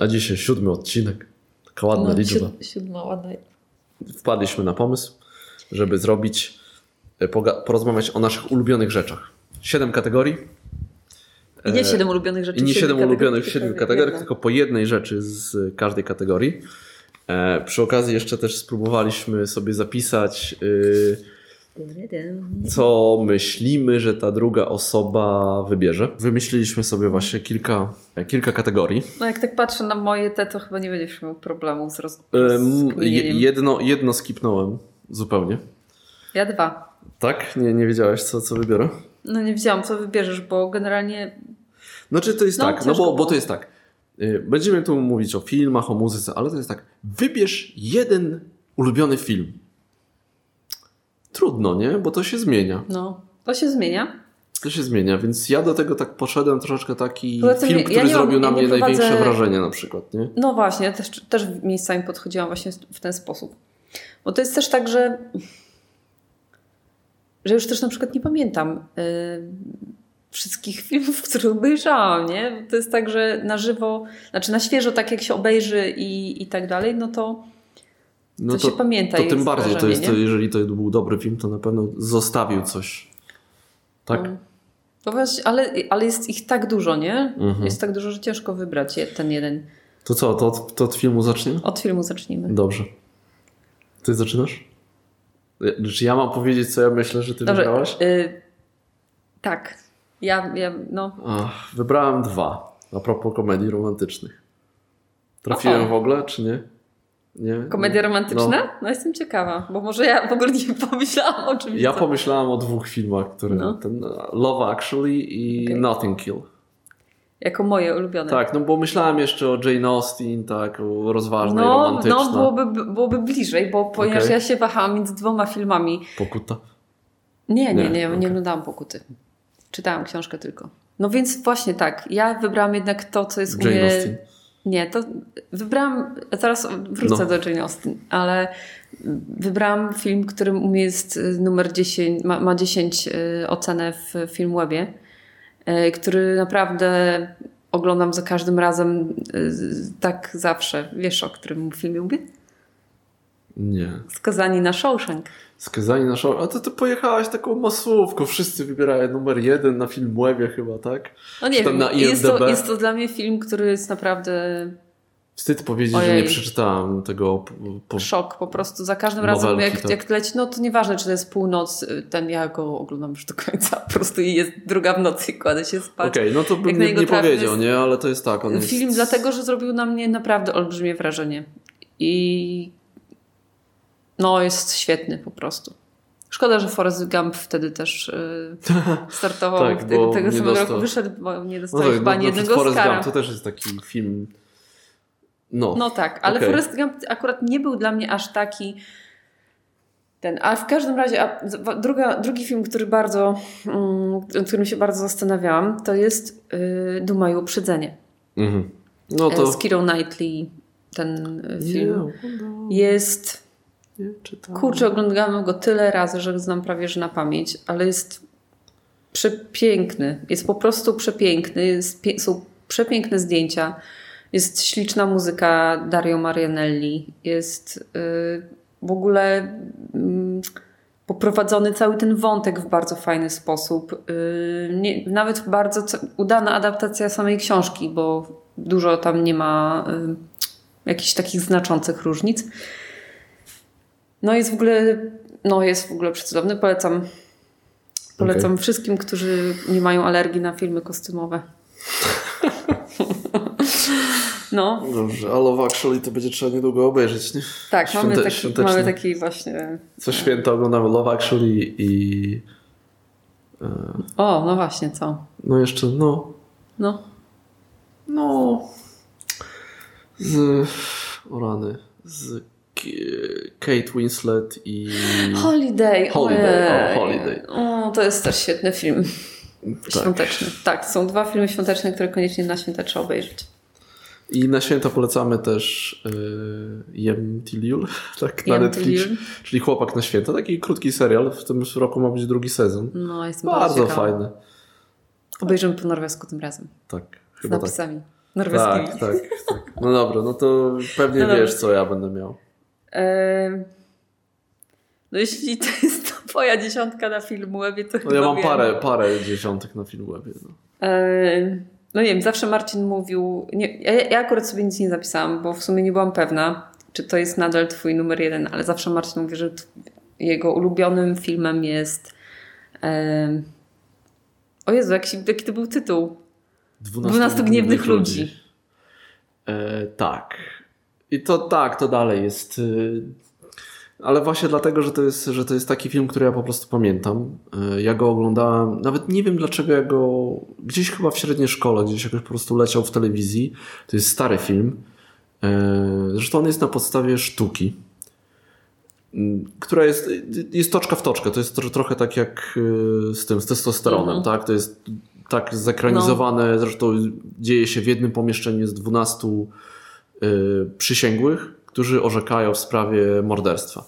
A dzisiaj siódmy odcinek. Taka ładna No, liczba. siód- Siódma, ładna. Wpadliśmy na pomysł, żeby zrobić, e, porozmawiać o naszych ulubionych rzeczach. Siedem kategorii. I nie E, siedem ulubionych rzeczy. I nie siedem ulubionych w siedmiu kategoriach, tylko po jednej rzeczy z każdej kategorii. E, przy okazji jeszcze też spróbowaliśmy sobie zapisać, co myślimy, że ta druga osoba wybierze. Wymyśliliśmy sobie właśnie kilka, kilka kategorii. No jak tak patrzę na moje te, to chyba nie będziesz miał problemu z roz... Em, je- rozkminieniem. jedno, jedno skipnąłem zupełnie. Ja dwa. Tak? Nie, nie wiedziałeś, co, co wybiorę? No nie wiedziałam, co wybierzesz, bo generalnie Znaczy to jest No, tak, no bo, bo to jest tak. Y, Będziemy tu mówić o filmach, o muzyce, ale to jest tak. Wybierz jeden ulubiony film. Trudno, nie? Bo to się zmienia. no, to się zmienia. To się zmienia, więc ja do tego tak poszedłem troszeczkę taki tym film, ja który nie mam- zrobił na ja nie mnie prowadzę- największe wrażenie na przykład, nie? No właśnie, ja też, też miejscami podchodziłam właśnie w ten sposób. Bo to jest też tak, że, że już też na przykład nie pamiętam y, wszystkich filmów, które obejrzałam, nie? To jest tak, że na żywo, znaczy na świeżo, tak jak się obejrzy i, i tak dalej, no to, No to, się pamięta. to tym bardziej, to jest, to, jeżeli to był dobry film, to na pewno zostawił coś. Tak? No. No właśnie, ale, ale jest ich tak dużo, nie? Mhm. Jest tak dużo, że ciężko wybrać ten jeden. To co, to od, to od filmu zacznie? Od filmu zacznijmy. Dobrze. Ty zaczynasz? Czy ja mam powiedzieć, co ja myślę, że ty Dobrze. wybrałaś? Y, tak. Ja, ja, no. Ach, wybrałem dwa. A propos komedii romantycznych. Trafiłem Aha. w ogóle, czy nie? Nie? Komedia romantyczna? No. No. jestem ciekawa, bo może ja w ogóle nie pomyślałam o czymś. Ja pomyślałem o dwóch filmach, które. No. Ten Love Actually i Okej. Nothing Kill. Jako moje ulubione. Tak, no bo myślałem jeszcze o Jane Austen, tak, o rozważnej, no, romantycznej. no byłoby, byłoby bliżej, bo ponieważ Okej. ja się wahałam między dwoma filmami. Pokuta. Nie, nie, Nie, nie, oglądałam Pokuty. Czytałam książkę tylko. No więc właśnie tak. Ja wybrałam jednak to, co jest Jane u mnie... Austen. Nie, to wybrałam... Zaraz wrócę No. do Jane Austen, ale wybrałam film, którym u mnie jest y, numer 10, ma, ma 10 y, ocenę w Filmwebie, który naprawdę oglądam za każdym razem y, tak zawsze. Wiesz, o którym filmie mówię? Nie. Skazani na Shawshank. Skazani na show. A to ty pojechałaś taką masówką. Wszyscy wybierają numer jeden na Filmwebie chyba, tak? No nie Czy tam wiem, na jest to, jest to dla mnie film, który jest naprawdę Wstyd powiedzieć, że Ojej. nie przeczytałem tego po, szok po prostu. Za każdym razem jak, tak. jak leci, no to nieważne, czy to jest północ, y, ten ja go oglądam już do końca. Po prostu i jest druga w nocy i kładę się spać. Okej, no to bym nie, nie powiedział, jest- nie? Ale to jest tak. On jest... Film dlatego, że zrobił na mnie naprawdę olbrzymie wrażenie. I no jest świetny po prostu. Szkoda, że Forrest Gump wtedy też y, startował Tak, tego, samego dostał. roku. Wyszedł, bo nie No dostał tak, chyba no, ani no, jednego Forrest Oscara. Gump to też jest taki film. No. No tak, ale Okej. Forrest Gump akurat nie był dla mnie aż taki ten. A w każdym razie, druga, drugi film, który bardzo, mm, którym się bardzo zastanawiałam, to jest yy, Duma i Uprzedzenie. Mhm. No To... to. Z Kirą Knightley ten y, Nie, film. oglądałem, Jest, nie kurczę, oglądałem go tyle razy, że znam prawie że na pamięć, ale jest przepiękny. Jest po prostu przepiękny. Jest, pie- są przepiękne zdjęcia. Jest śliczna muzyka Dario Marianelli. Jest y, w ogóle mm, poprowadzony cały ten wątek w bardzo fajny sposób. Y, nie, nawet bardzo udana adaptacja samej książki, bo dużo tam nie ma y, jakichś takich znaczących różnic. No jest w ogóle, no jest w ogóle przecudowny. Polecam, polecam wszystkim, którzy nie mają alergii na filmy kostiumowe. no, Dobrze, a Love Actually to będzie trzeba niedługo obejrzeć, nie? tak, mamy, taki, świąteczny. mamy taki właśnie... Co święta oglądamy Love Actually i... e, O, no właśnie, co? No jeszcze, no... No, No... Z... O rany. Z Kate Winslet i... Holiday. Holiday, o. Holiday. O, to jest też świetny film. Tak. Świąteczny. Tak, są dwa filmy świąteczne, które koniecznie na święta trzeba obejrzeć. I na święta polecamy też yy, Jem Till Jul, tak, na Jem Netflix. Czyli Chłopak na święta. Taki krótki serial. W tym roku ma być drugi sezon. No, jest Bardzo ciekawa. fajny. Obejrzymy po norwesku tym razem. Tak, Z chyba tak. napisami norweskimi. Tak, tak, tak. No dobra, no to pewnie No dobra. wiesz, co ja będę miał. No jeśli to jest twoja dziesiątka na Filmwebie, to No ja mam wiem. parę, parę dziesiątek na Filmwebie. No. Em, No nie wiem, zawsze Marcin mówił... Nie, ja, ja akurat sobie nic nie zapisałam, bo w sumie nie byłam pewna, czy to jest nadal twój numer jeden, ale zawsze Marcin mówi, że jego ulubionym filmem jest... em, O Jezu, jaki, jaki to był tytuł? 12 gniewnych ludzi. E, tak. I to tak, to dalej jest. y, Ale właśnie dlatego, że to, jest, że to jest taki film, który ja po prostu pamiętam. E, Ja go oglądałem, nawet nie wiem dlaczego ja go gdzieś chyba w średniej szkole, gdzieś jakoś po prostu leciał w telewizji. To jest stary film. E, Zresztą on jest na podstawie sztuki, która jest, jest toczka w toczkę. To jest tro, trochę tak jak y, z tym, z testosteronem, Mhm. tak? To jest tak zekranizowane, zresztą dzieje się w jednym pomieszczeniu z 12 y, przysięgłych, którzy orzekają w sprawie morderstwa.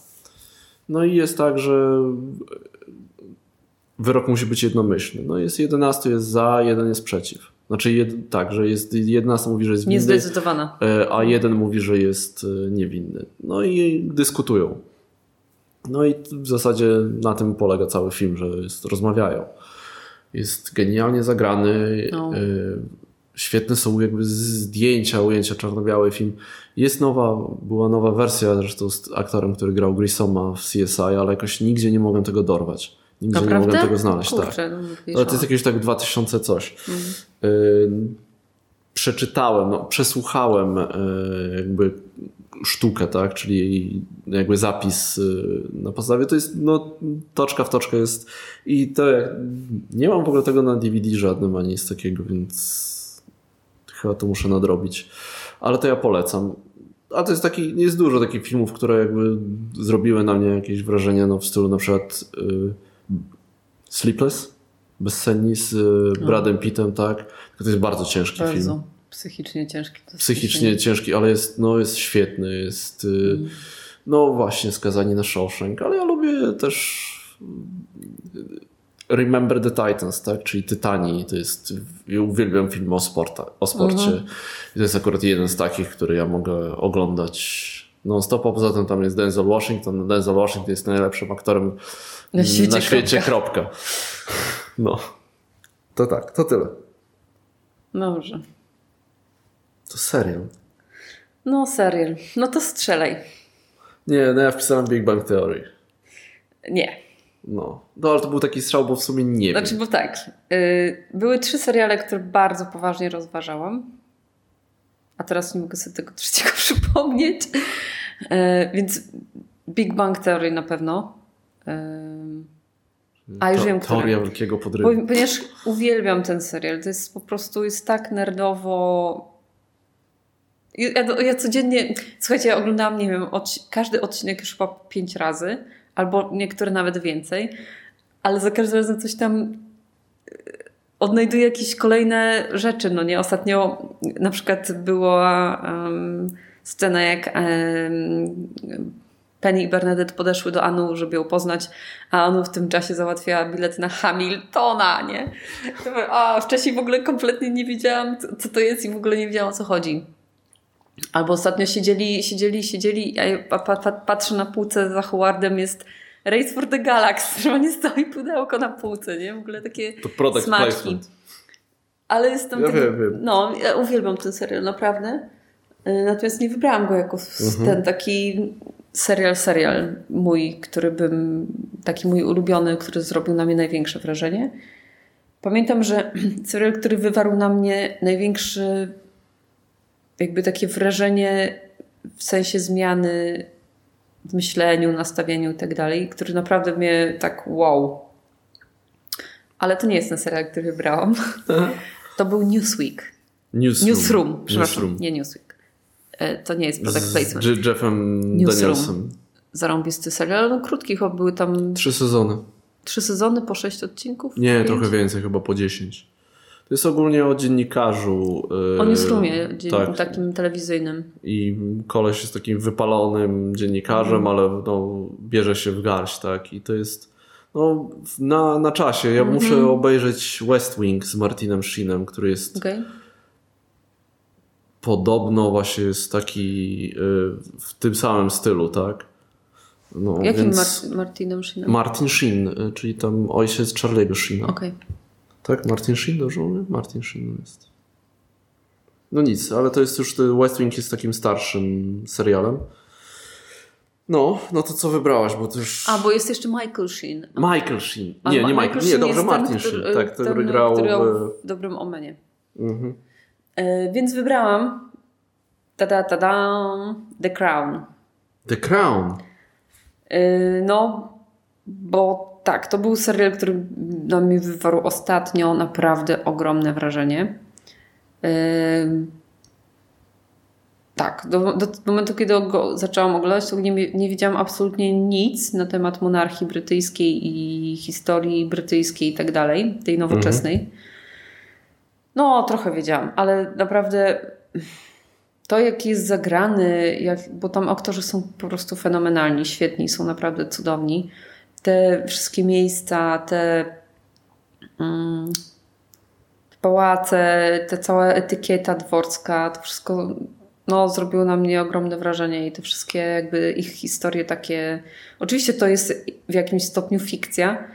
No i jest tak, że wyrok musi być jednomyślny. No jest 11 jest za, jeden jest przeciw. Znaczy jed, tak, że jest 11 mówi, że jest winny, Niezdecydowana. E, a jeden mówi, że jest e, niewinny. No i dyskutują. No i w zasadzie na tym polega cały film, że jest, rozmawiają. Jest genialnie zagrany. No. Świetne są jakby zdjęcia, ujęcia, czarno-biały film. Jest nowa, była nowa wersja zresztą z aktorem, który grał Grissoma w CSI, ale jakoś nigdzie nie mogłem tego dorwać. Nigdzie nie mogłem tego znaleźć. tak. Kurczę, no, wiesz, Ale to jest jakieś tak 2000 coś. Mhm. Y, przeczytałem, no, przesłuchałem y, jakby sztukę, tak? Czyli jakby zapis y, na podstawie. To jest no, toczka w toczkę jest i to jak, nie mam w ogóle tego na DVD żadnym ani nic takiego, więc chyba to muszę nadrobić. Ale to ja polecam. A to jest taki, jest dużo takich filmów, które jakby zrobiły na mnie jakieś wrażenie, no w stylu na przykład y, Sleepless Bezsenni z y, Bradem Pittem, tak? To jest bardzo ciężki Bardzo film. psychicznie ciężki. Psychicznie ciężki, ale jest, no, jest świetny. Jest, y, no właśnie, skazani na Shawshank, ale ja lubię też Remember the Titans, tak? Czyli Tytani. To jest, ja uwielbiam filmy o, sporta, o sporcie. I to jest akurat jeden z takich, który ja mogę oglądać non-stop, a poza tym tam jest Denzel Washington. Denzel Washington jest najlepszym aktorem Na świecie, na świecie kropka. kropka. No. To tak, to tyle. Dobrze. To serial. No serial. No to strzelaj. Nie, no ja wpisałem Big Bang Theory. Nie. No. No ale to był taki strzał, bo w sumie nie Znaczy, wiem. bo tak. y, były trzy seriale, które bardzo poważnie rozważałam. A teraz nie mogę sobie tego trzeciego przypomnieć. Y, więc Big Bang Theory na pewno. Y, a już To- wiem, które. Teoria Wielkiego Podrywu. Bo- Ponieważ uwielbiam ten serial. To jest po prostu jest tak nerdowo. Ja, ja codziennie, słuchajcie, ja oglądałam, nie wiem, każdy odcinek już chyba pięć razy, albo niektóre nawet więcej, ale za każdym razem coś tam e, odnajduję jakieś kolejne rzeczy. No nie, ostatnio na przykład była em, scena, jak em, Penny i Bernadette podeszły do Anu, żeby ją poznać, a Anu w tym czasie załatwiała bilet na Hamiltona, nie? A wcześniej w ogóle kompletnie nie wiedziałam, co to jest i w ogóle nie wiedziałam, o co chodzi. Albo ostatnio siedzieli, siedzieli, siedzieli, a patrzę na półce za Howardem jest Race for the Galaxy, że nie stoi pudełko na półce, nie? W ogóle takie To product smaczki. placement. Ale jestem Ja taki, wiem, wiem. No, ja uwielbiam ten serial, naprawdę. Y, Natomiast nie wybrałam go jako Mhm. ten taki serial, serial mój, który bym, taki mój ulubiony, który zrobił na mnie największe wrażenie. Pamiętam, że serial, który wywarł na mnie największy jakby takie wrażenie w sensie zmiany w myśleniu, nastawieniu i tak dalej, który naprawdę mnie tak wow. Ale to nie jest ten serial, który wybrałam. To był Newsweek. Newsroom. Newsroom, przepraszam. Newsroom. Nie Newsweek. E, To nie jest product Z placement. Je- Jeffem. Danielsem. Zarąbisty serial, no krótki, chyba były tam Trzy sezony. trzy sezony po sześć odcinków? Nie, Pięć? trochę więcej, chyba po 10. Jest ogólnie o dziennikarzu. yy, O Newsroomie, dzie- tak. takim telewizyjnym. I koleś jest takim wypalonym dziennikarzem, Mhm. ale no, bierze się w garść, tak? I to jest no, na, na czasie. Ja Mhm. muszę obejrzeć West Wing z Martinem Sheenem, który jest Okej. podobno właśnie jest taki yy, w tym samym stylu, tak? No, Jakim Mar- Martinem Sheenem? Martin Sheen, y, czyli tam ojciec Charlie'ego Sheena. Okej. Tak, Martin Sheen dobrze mówię? Martin Sheen jest. No nic, ale to jest już, West Wing jest takim starszym serialem. No, no to co wybrałaś, bo to już... A, bo jest jeszcze Michael Sheen. Michael Sheen. A Nie, nie Michael, nie, Sheen dobrze, jest Martin ten, Sheen. który- tak, ten, ten, który grał który grał w... w Dobrym Omenie. Mhm. E, więc wybrałam tada, tada, The Crown. The Crown. E, no, bo tak, to był serial, który na mnie wywarł ostatnio naprawdę ogromne wrażenie. E, tak, do, do momentu, kiedy go zaczęłam oglądać, to nie, nie wiedziałam absolutnie nic na temat monarchii brytyjskiej i historii brytyjskiej i tak dalej, tej nowoczesnej. No, trochę wiedziałam, ale naprawdę to, jak jest zagrany, jak, bo tam aktorzy są po prostu fenomenalni, świetni, są naprawdę cudowni. Te wszystkie miejsca, te mm, pałace, ta cała etykieta dworska, to wszystko no, zrobiło na mnie ogromne wrażenie i te wszystkie jakby ich historie takie... Oczywiście to jest w jakimś stopniu fikcja,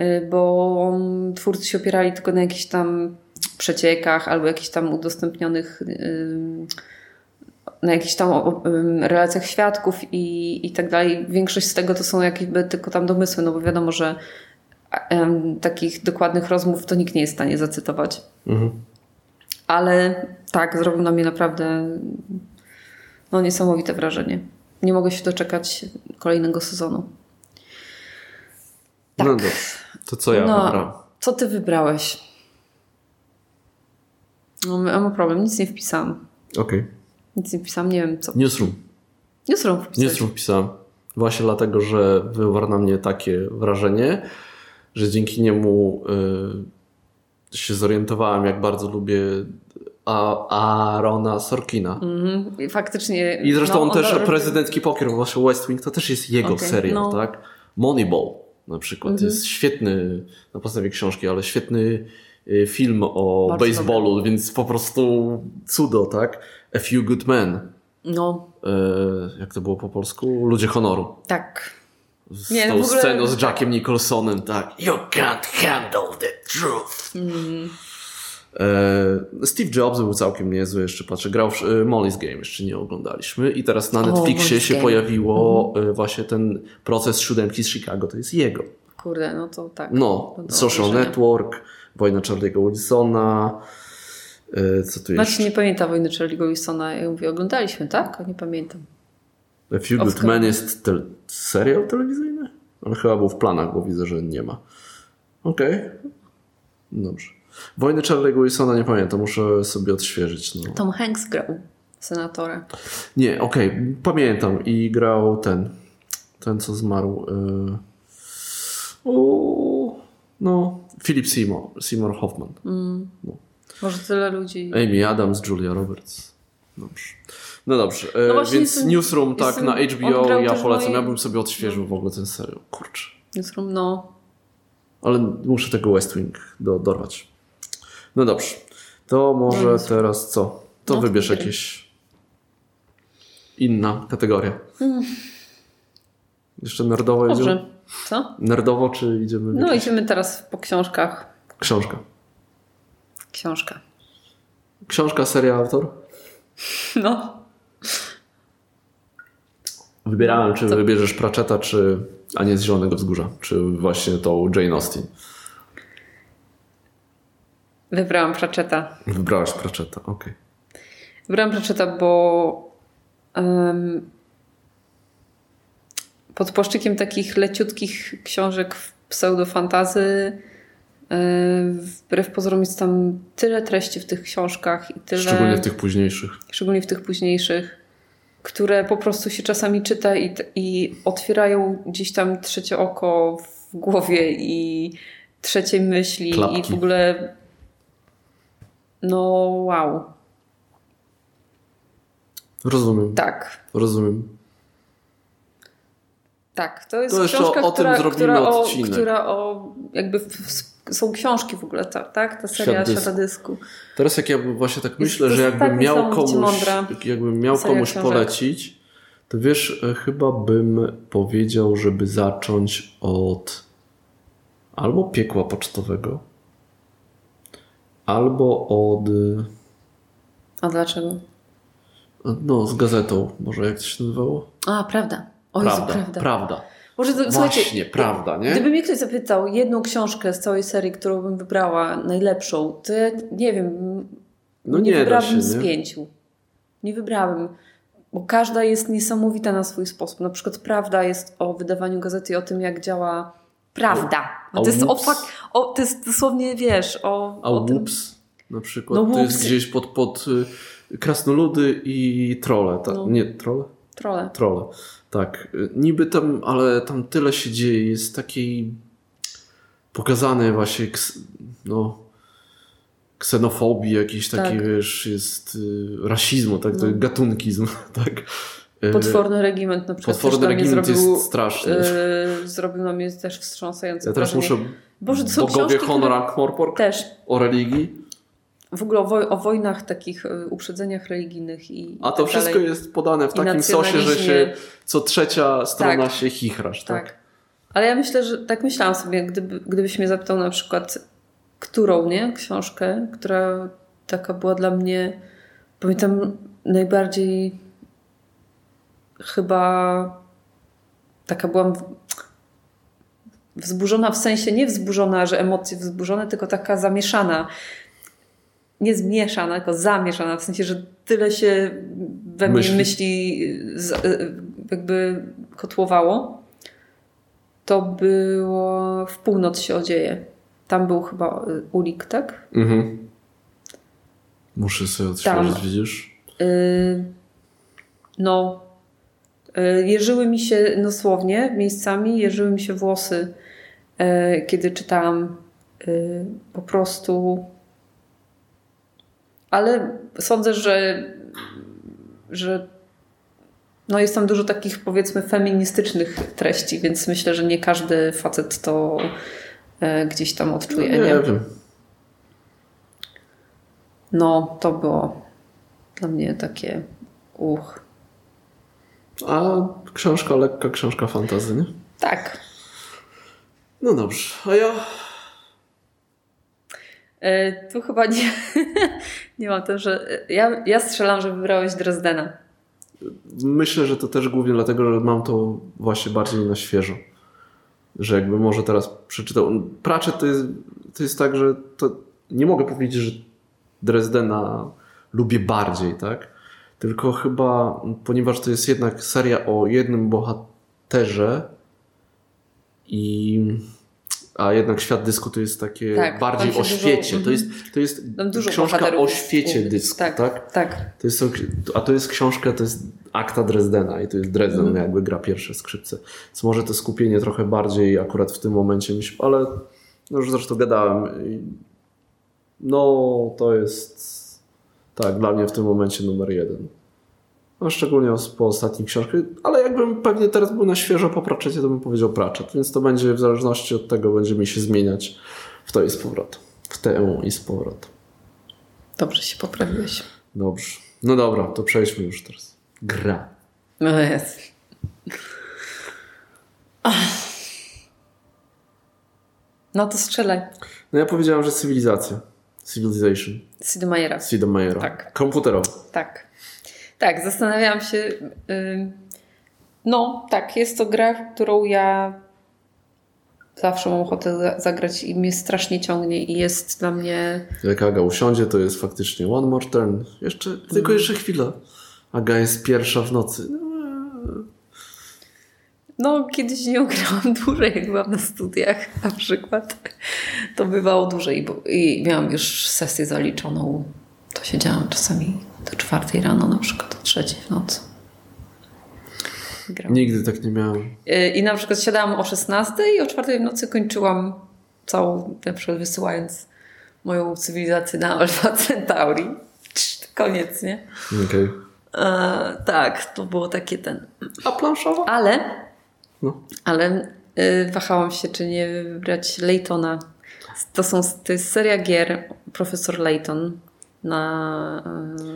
y, bo twórcy się opierali tylko na jakichś tam przeciekach albo jakichś tam udostępnionych y, na jakichś tam relacjach świadków i, i tak dalej. Większość z tego to są jakby tylko tam domysły, no bo wiadomo, że em, takich dokładnych rozmów to nikt nie jest w stanie zacytować. Mhm. Ale tak, zrobił na mnie naprawdę no, niesamowite wrażenie. Nie mogę się doczekać kolejnego sezonu. No Tak. dobrze. To co ja No. wybrałem? Co ty wybrałeś? No, mam problem, nic nie wpisałam. Okej. Nic nie wpisałam, nie wiem co. Newsroom. Newsroom wpisałeś. Newsroom wpisałem. Właśnie dlatego, że wywarł na mnie takie wrażenie, że dzięki niemu y, się zorientowałem, jak bardzo lubię a, Aarona Sorkina. Mhm. Faktycznie. I zresztą no, on też robi- prezydencki pokier, właśnie West Wing, to też jest jego Okej, serial, no. tak? Moneyball na przykład Mhm. jest świetny, na podstawie książki, ale świetny y, film o Bardzo baseballu, więc po prostu cudo, tak? A Few Good Men. No, Y, jak to było po polsku? Ludzie honoru. tak. Z Nie, tą w ogóle- sceną z Jackiem Nicholsonem, tak. You can't handle the truth. Mm. E, Steve Jobs był całkiem niezły, jeszcze patrzę, grał w e, Molly's Game, jeszcze nie oglądaliśmy i teraz na O, Netflixie Molly's się Game. pojawiło e, właśnie ten proces siódemki z Chicago, to jest jego. Kurde, no to tak. No, Social obejrzenia. Network, Wojna Charlie'ego Wilsona, e, co tu Znaczy jeszcze? nie pamiętam wojny Charlie'ego Wilsona. Ja mówię, oglądaliśmy, tak? Nie pamiętam. A Few Good. Men jest te serial telewizyjny? On chyba był w planach, bo widzę, że nie ma. Okej. Dobrze. Wojny Charlie'ego Wilsona nie pamiętam, muszę sobie odświeżyć. No. Tom Hanks grał senatora. Nie, okej, pamiętam i grał ten, ten co zmarł. Yy... O, no, Philip Seymour, Seymour Hoffman. Może tyle ludzi. Amy Adams, Julia Roberts. Dobrze. No dobrze, e, No właśnie więc jestem- Newsroom tak na HBO ja polecam, mojej- ja bym sobie odświeżył w ogóle ten serial. Kurczę. Newsroom, no. Ale muszę tego West Wing do, dorwać. No dobrze. To może No, teraz co? To No, wybierz jakieś inna kategoria. Jeszcze nerdowo idziemy? Dobrze. Co? Nerdowo, czy idziemy No jakieś... idziemy teraz po książkach. Książka. Książka. Książka, seria, autor? No. Wybierałem, czy To- wybierzesz Pratchetta, czy A nie z Zielonego Wzgórza, czy właśnie tą Jane Austen. Wybrałam Pratchetta. Wybrałaś Pratchetta, okej. Wybrałam Pratchetta, bo em, pod płaszczykiem takich leciutkich książek w pseudofantazy wbrew pozorom jest tam tyle treści w tych książkach i tyle... Szczególnie w tych późniejszych. szczególnie w tych późniejszych, które po prostu się czasami czyta i, i otwierają gdzieś tam trzecie oko w głowie i trzeciej myśli Klapki. i w ogóle no wow, Rozumiem, tak. rozumiem. Tak, to jest To książka, o tym która, zrobimy która, o, odcinek. która o jakby w, są książki w ogóle, tak? tak? Ta seria Świat dysku. Świata Dysku. Teraz jak ja właśnie tak myślę, to że jest jakbym miał komuś, jakbym miał komuś książek. polecić, to wiesz, e, chyba bym powiedział, żeby zacząć od albo piekła pocztowego, albo od A dlaczego? no z gazetą, może jak to się nazywało? A, prawda. O Jezu, prawda, prawda. Może to, Właśnie, prawda, nie? Gdyby mnie ktoś zapytał jedną książkę z całej serii, którą bym wybrała, najlepszą, to ja nie wiem, No nie, nie wybrałabym się, z nie? pięciu. Nie wybrałabym, bo każda jest niesamowita na swój sposób. Na przykład Prawda jest o wydawaniu gazety i o tym, jak działa prawda. A to, jest o, o, to jest dosłownie, wiesz, o, A o tym... Whoops na przykład, No to jest gdzieś pod, pod y, krasnoludy i trole, tak? No. Nie, trole? Trole. Trole. Tak. Y, Niby tam, ale tam tyle się dzieje. Jest takiej pokazane właśnie no, ksenofobii, jakiś taki, Tak. wiesz, jest y, rasizmu, tak? No. gatunkizm, tak? Y, Potworny regiment na przykład Potworny regiment zrobił, jest straszny. yy, zrobił na mnie też wstrząsające ja teraz wrażenie. muszę Boże, to są bogowie książki, honor które- Też. o religii. W ogóle o, woj- o wojnach takich, y, uprzedzeniach religijnych i A to tak wszystko dalej. jest podane w takim sosie, że się co trzecia strona Tak. się chichrasz, tak? Tak. Ale ja myślę, że tak myślałam sobie, gdyby, gdybyś mnie zapytał na przykład, którą, nie? Książkę, która taka była dla mnie, pamiętam najbardziej chyba taka byłam wzburzona w sensie, nie wzburzona, że emocje wzburzone, tylko taka zamieszana. Nie zmieszana, tylko zamieszana, w sensie, że tyle się we mnie Myśli. myśli, z, jakby kotłowało. To było w północ się odzieje. Tam był chyba y, Ulik, tak? Mhm. Muszę sobie odświeżyć, Tam. widzisz? Y, no, jeżyły mi się dosłownie miejscami, jeżyły mi się włosy e, kiedy czytałam po prostu. Ale sądzę, że, że no jest tam dużo takich powiedzmy feministycznych treści, więc myślę, że nie każdy facet to e, gdzieś tam odczuje. No, nie, nie? wiem. No, to było dla mnie takie uch. A książka lekka, książka fantazy, nie? Tak. No dobrze. A ja tu chyba nie, nie mam to, że ja, ja strzelam, że wybrałeś Dresdena. myślę, że to też głównie dlatego, że mam to właśnie bardziej na świeżo. Że jakby może teraz przeczytał. Pratchett to jest, to jest tak, że to nie mogę powiedzieć, że Dresdena lubię bardziej, tak? Tylko chyba, ponieważ to jest jednak seria o jednym bohaterze i a jednak świat dysku to jest takie Tak, bardziej o się dużo- świecie. To jest, to jest książka o świecie dysku, Tak, tak? tak. To jest, a to jest książka, to jest akta Dresdena i to jest Dresden Mhm. jakby gra pierwsze skrzypce. Więc może to skupienie trochę bardziej akurat w tym momencie się, ale no już zresztą gadałem. No to jest tak, dla mnie w tym momencie numer jeden. No, szczególnie po ostatniej książce, ale jakbym pewnie teraz był na świeżo po Pratchettie, to bym powiedział Pratchett, więc to będzie w zależności od tego będzie mi się zmieniać w to i z powrotem. W tę i z powrotem. Dobrze się poprawiłeś. Dobrze. No dobra, to przejdźmy już teraz. Gra. No jest. No to strzelaj. No ja powiedziałem, że cywilizacja. Civilization. Sid Meiera. Meiera. Tak. Komputerowa. Tak. Tak, zastanawiałam się. No, tak, jest to gra, którą ja zawsze mam ochotę za- zagrać i mnie strasznie ciągnie i jest dla mnie. Jak Aga usiądzie, to jest faktycznie one more turn. Jeszcze, tylko jeszcze chwila. Aga jest pierwsza w nocy. No, kiedyś nie grałam dłużej, jak byłam na studiach na przykład. To bywało dłużej bo, i miałam już sesję zaliczoną. To siedziałam czasami do czwartej rano, na przykład do trzeciej w nocy. Grałam. Nigdy tak nie miałem. Y, I na przykład siadałam o 16 i o 4 w nocy kończyłam całą, na przykład wysyłając moją cywilizację na Alpha Centauri. Koniec, nie? Okej. E, tak, to było takie ten. A planszowa? Ale, No. ale y, wahałam się, czy nie wybrać Laytona. To, są, to jest seria gier Profesor Layton na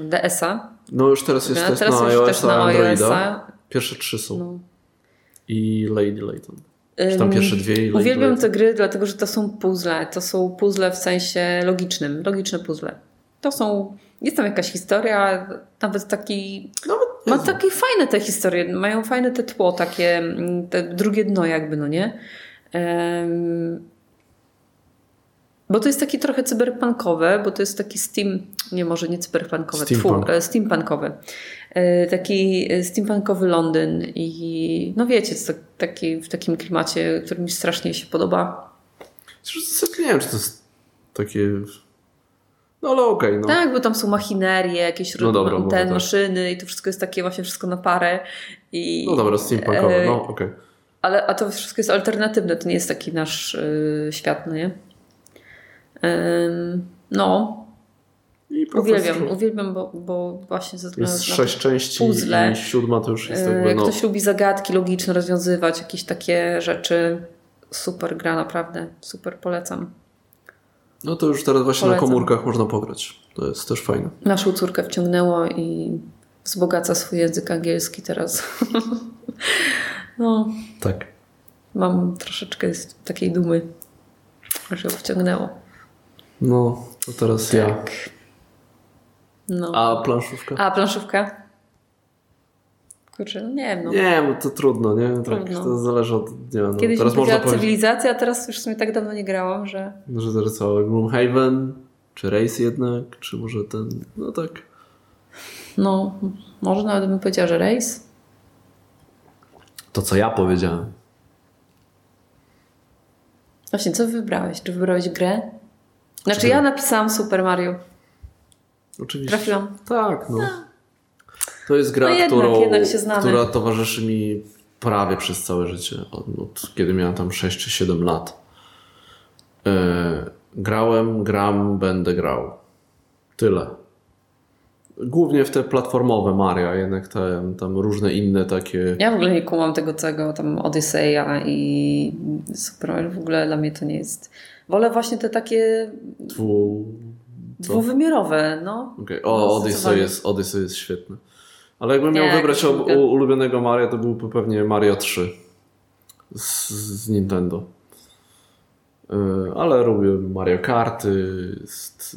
y, DS-a. No już teraz jest test teraz na też na a Androida. iOS-a. Pierwsze trzy są. No. I Lady Layton. Czy tam pierwsze dwie i Uwielbiam Layton. te gry, dlatego że to są puzzle. To są puzzle w sensie logicznym. Logiczne puzzle. To są... Jest tam jakaś historia, nawet taki... Nawet Ma jest. takie fajne te historie, mają fajne te tło, takie mm, te drugie dno jakby, no nie? Bo to jest takie trochę cyberpunkowe, bo to jest taki steam, nie może nie cyberpunkowe, Steampunk. Tfu, e, steampunkowy. E, Taki e, steampunkowy Londyn i no wiecie, to taki, w takim klimacie, który mi strasznie się podoba. Nie wiem, czy to jest takie... No ale okej, no. Tak, bo tam są machinerie, jakieś No dobra, te może tak. maszyny i to wszystko jest takie właśnie wszystko na parę. I, No dobra, steampunkowe, no okej. Ale, a to wszystko jest alternatywne, to nie jest taki nasz y, świat, no nie? No, I uwielbiam, uwielbiam, bo, bo właśnie ze względu Jest na sześć części puzzle. i siódma to już jest y, jakby Jak no... ktoś lubi zagadki logiczne rozwiązywać, jakieś takie rzeczy, super gra, naprawdę, super polecam. No to już teraz właśnie na Polecam. komórkach można pograć. To jest też fajne. Naszą córkę wciągnęło i wzbogaca swój język angielski teraz. no, Tak. mam troszeczkę takiej dumy, że ją wciągnęło. No, to teraz ja. Tak. No. A planszówka? A, planszówka? Kurczę, no nie wiem. No. Nie, bo to trudno, nie? Tak, Trudno. to zależy od dnia. No. Kiedyś teraz można powiedzieć, cywilizacja, a teraz już w sumie tak dawno nie grałam, że... że teraz co, Gloomhaven, czy Race jednak, czy może ten, no tak. No, może nawet bym powiedziała, że Race. To co ja powiedziałem. Właśnie, co wybrałeś? Czy wybrałeś grę? Znaczy Czy- ja napisałam Super Mario. Oczywiście. Trafiłam. Tak, no. To jest gra, No jednak, którą, jednak która towarzyszy mi prawie przez całe życie. Od, od kiedy miałem tam 6 czy 7 lat. E, grałem, gram, będę grał. Tyle. Głównie w te platformowe Maria, jednak te, tam różne inne takie. Ja w ogóle nie kumam tego całego tam Odyseja i Super Mario. W ogóle dla mnie to nie jest. Wolę właśnie te takie Dwu... dwuwymiarowe, no. Okay. No, O, Odyssey zdecydowanie. jest, Odyssey jest świetny. Ale jakbym miał Nie, wybrać ob- u- ulubionego Maria, to byłby pewnie Mario 3 z, z Nintendo. Yy, Ale lubię Mario Karty. Jest,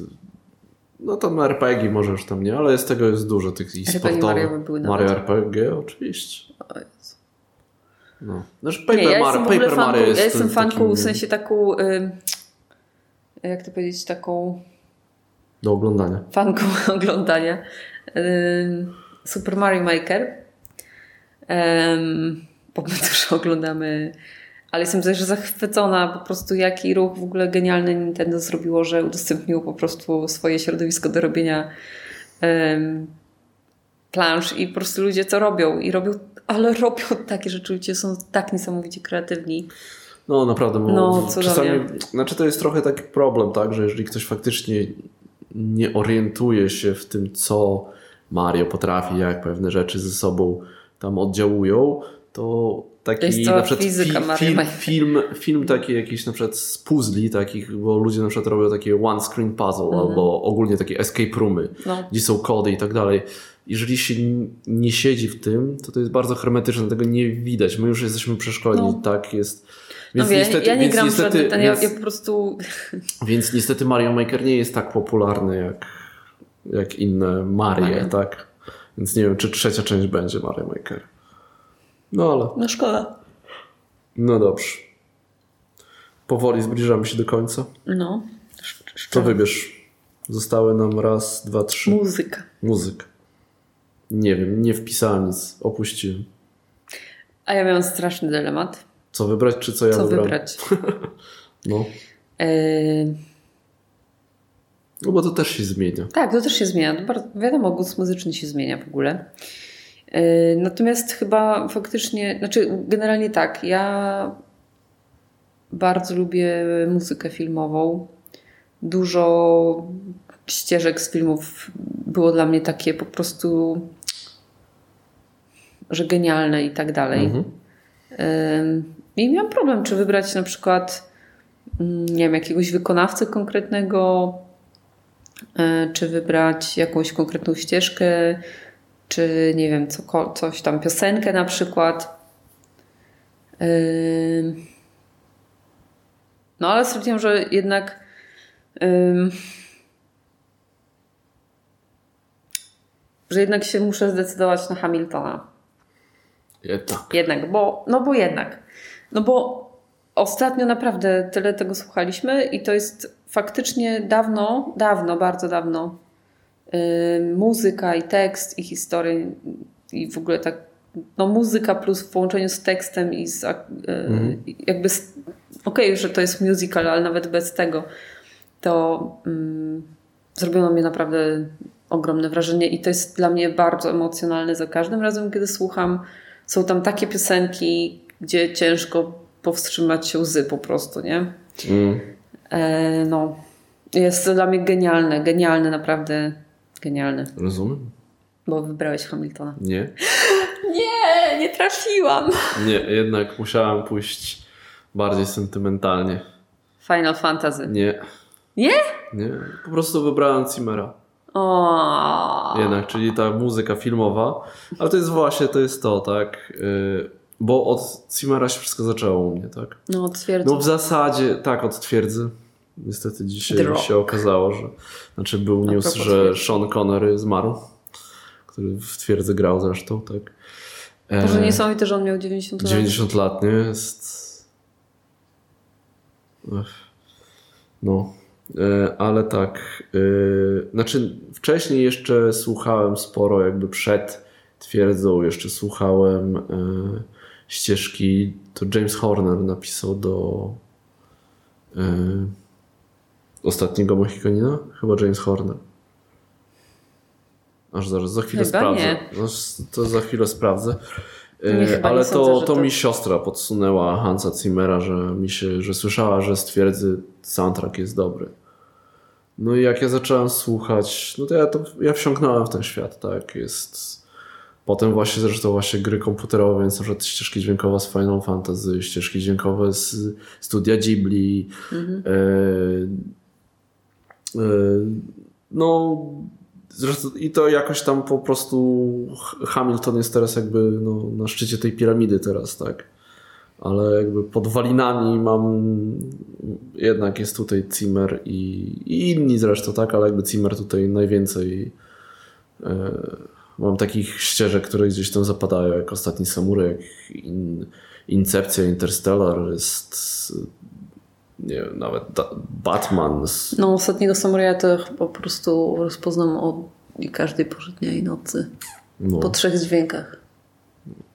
no tam RPG może już tam nie, ale jest tego jest dużo tych i sportowych. Mario by Mario. RPG oczywiście. O Jezu. No. Znaczy Paper, Nie, ja Mario, ogóle Paper Mario jest ja jestem fanką takim w sensie taką, jak to powiedzieć, taką do oglądania. fanką oglądania Super Mario Maker. Bo my też oglądamy, ale jestem też zachwycona po prostu jaki ruch w ogóle genialny Nintendo zrobiło, że udostępniło po prostu swoje środowisko do robienia plansz i po prostu ludzie to robią i robią, ale robią takie rzeczy, ludzie są tak niesamowicie kreatywni. No naprawdę, bo No, czasami, znaczy to jest trochę taki problem, tak, że jeżeli ktoś faktycznie nie orientuje się w tym, co Mario potrafi, jak pewne rzeczy ze sobą tam oddziałują, to taki na przykład fizyka fi- film, film, film taki jakiś na przykład z puzli takich, bo ludzie na przykład robią takie one screen puzzle Mhm. albo ogólnie takie escape roomy, No. gdzie są kody i tak dalej. Jeżeli się nie siedzi w tym, to to jest bardzo hermetyczne, tego nie widać. My już jesteśmy przeszkoleni, No. tak jest. No Więc wie, niestety, ja nie więc gram niestety, ten, więc, ja po prostu więc niestety Mario Maker nie jest tak popularny jak, jak inne Marie, Mario. tak? Więc nie wiem, czy trzecia część będzie Mario Maker. No ale, no szkoda. no dobrze. Powoli zbliżamy się do końca. No. To wybierz. Zostały nam raz, dwa, trzy. Muzyka. Muzyk. Nie wiem, nie wpisałem nic. Opuściłem. A ja miałam straszny dylemat. Co wybrać, czy co ja Co wybrałem? wybrać? No. Yy, no, bo to też się zmienia. tak, to też się zmienia. Wiadomo, gust muzyczny się zmienia w ogóle. Yy, natomiast chyba faktycznie, znaczy generalnie tak, ja bardzo lubię muzykę filmową. Dużo ścieżek z filmów było dla mnie takie po prostu, że genialne i tak dalej. Mhm. I miałam problem, czy wybrać na przykład mm, nie wiem, jakiegoś wykonawcę konkretnego, y, czy wybrać jakąś konkretną ścieżkę, czy nie wiem, co, coś tam, piosenkę na przykład. No ale stwierdziłam, że jednak że jednak się muszę zdecydować na Hamiltona. Jednak. Jednak, bo, no bo jednak. No bo ostatnio naprawdę tyle tego słuchaliśmy i to jest faktycznie dawno, dawno, bardzo dawno yy, muzyka i tekst i historia i w ogóle tak, no muzyka plus w połączeniu z tekstem i z yy, jakby, z- okej, że to jest musical, ale nawet bez tego to mm, zrobiło mnie naprawdę ogromne wrażenie i to jest dla mnie bardzo emocjonalne za każdym razem, kiedy słucham. Są tam takie piosenki, gdzie ciężko powstrzymać się łzy po prostu, nie? Mm. E, no, jest to dla mnie genialne, genialne, naprawdę genialne, Rozumiem? bo wybrałeś Hamiltona. Nie. Nie, nie trafiłam. Nie, jednak musiałem pójść bardziej sentymentalnie. Final Fantasy. Nie. Nie? Nie. Po prostu wybrałem Cimmera. O. Jednak, czyli ta muzyka filmowa. Ale to jest właśnie, to jest to, tak? Yy, bo od Cimmera się wszystko zaczęło u mnie, tak? No, twierdzę. No w zasadzie, tak, od twierdzy. Niestety dzisiaj się okazało, że znaczy był news, że twierdzy. Sean Connery zmarł, który w twierdzy grał zresztą, tak. E, Może niesamowite, że on miał 90 lat. 90 lat, nie? Jest... Ech. No. E, ale tak. E, znaczy, wcześniej jeszcze słuchałem sporo, jakby przed twierdzą, jeszcze słuchałem e, ścieżki. To James Horner napisał do e, ostatniego Mohikanina? Chyba James Horner. Aż zaraz, za chwilę Chyba sprawdzę. nie. No, to za chwilę sprawdzę. Chyba Ale sądzę, to, że to to- mi siostra podsunęła Hansa Zimmera, że mi się, że słyszała, że stwierdzy soundtrack jest dobry. No i jak ja zacząłem słuchać, no to ja, to ja wsiąknąłem w ten świat, tak, jest... Potem właśnie zresztą właśnie gry komputerowe, więc na przykład ścieżki dźwiękowe z Final Fantasy, ścieżki dźwiękowe z studia Ghibli, e, e, no zresztą i to jakoś tam po prostu Hamilton jest teraz jakby no, na szczycie tej piramidy teraz, tak. Ale jakby pod walinami mam jednak jest tutaj Zimmer i, i inni zresztą, tak, ale jakby Zimmer tutaj najwięcej e, mam takich ścieżek, które gdzieś tam zapadają, jak Ostatni Samurai, jak in, Incepcja, Interstellar, jest nie wiem, nawet Batman. Z, No, ostatniego samuraja to po prostu rozpoznam o każdej porze dnia i nocy. no, Po trzech dźwiękach.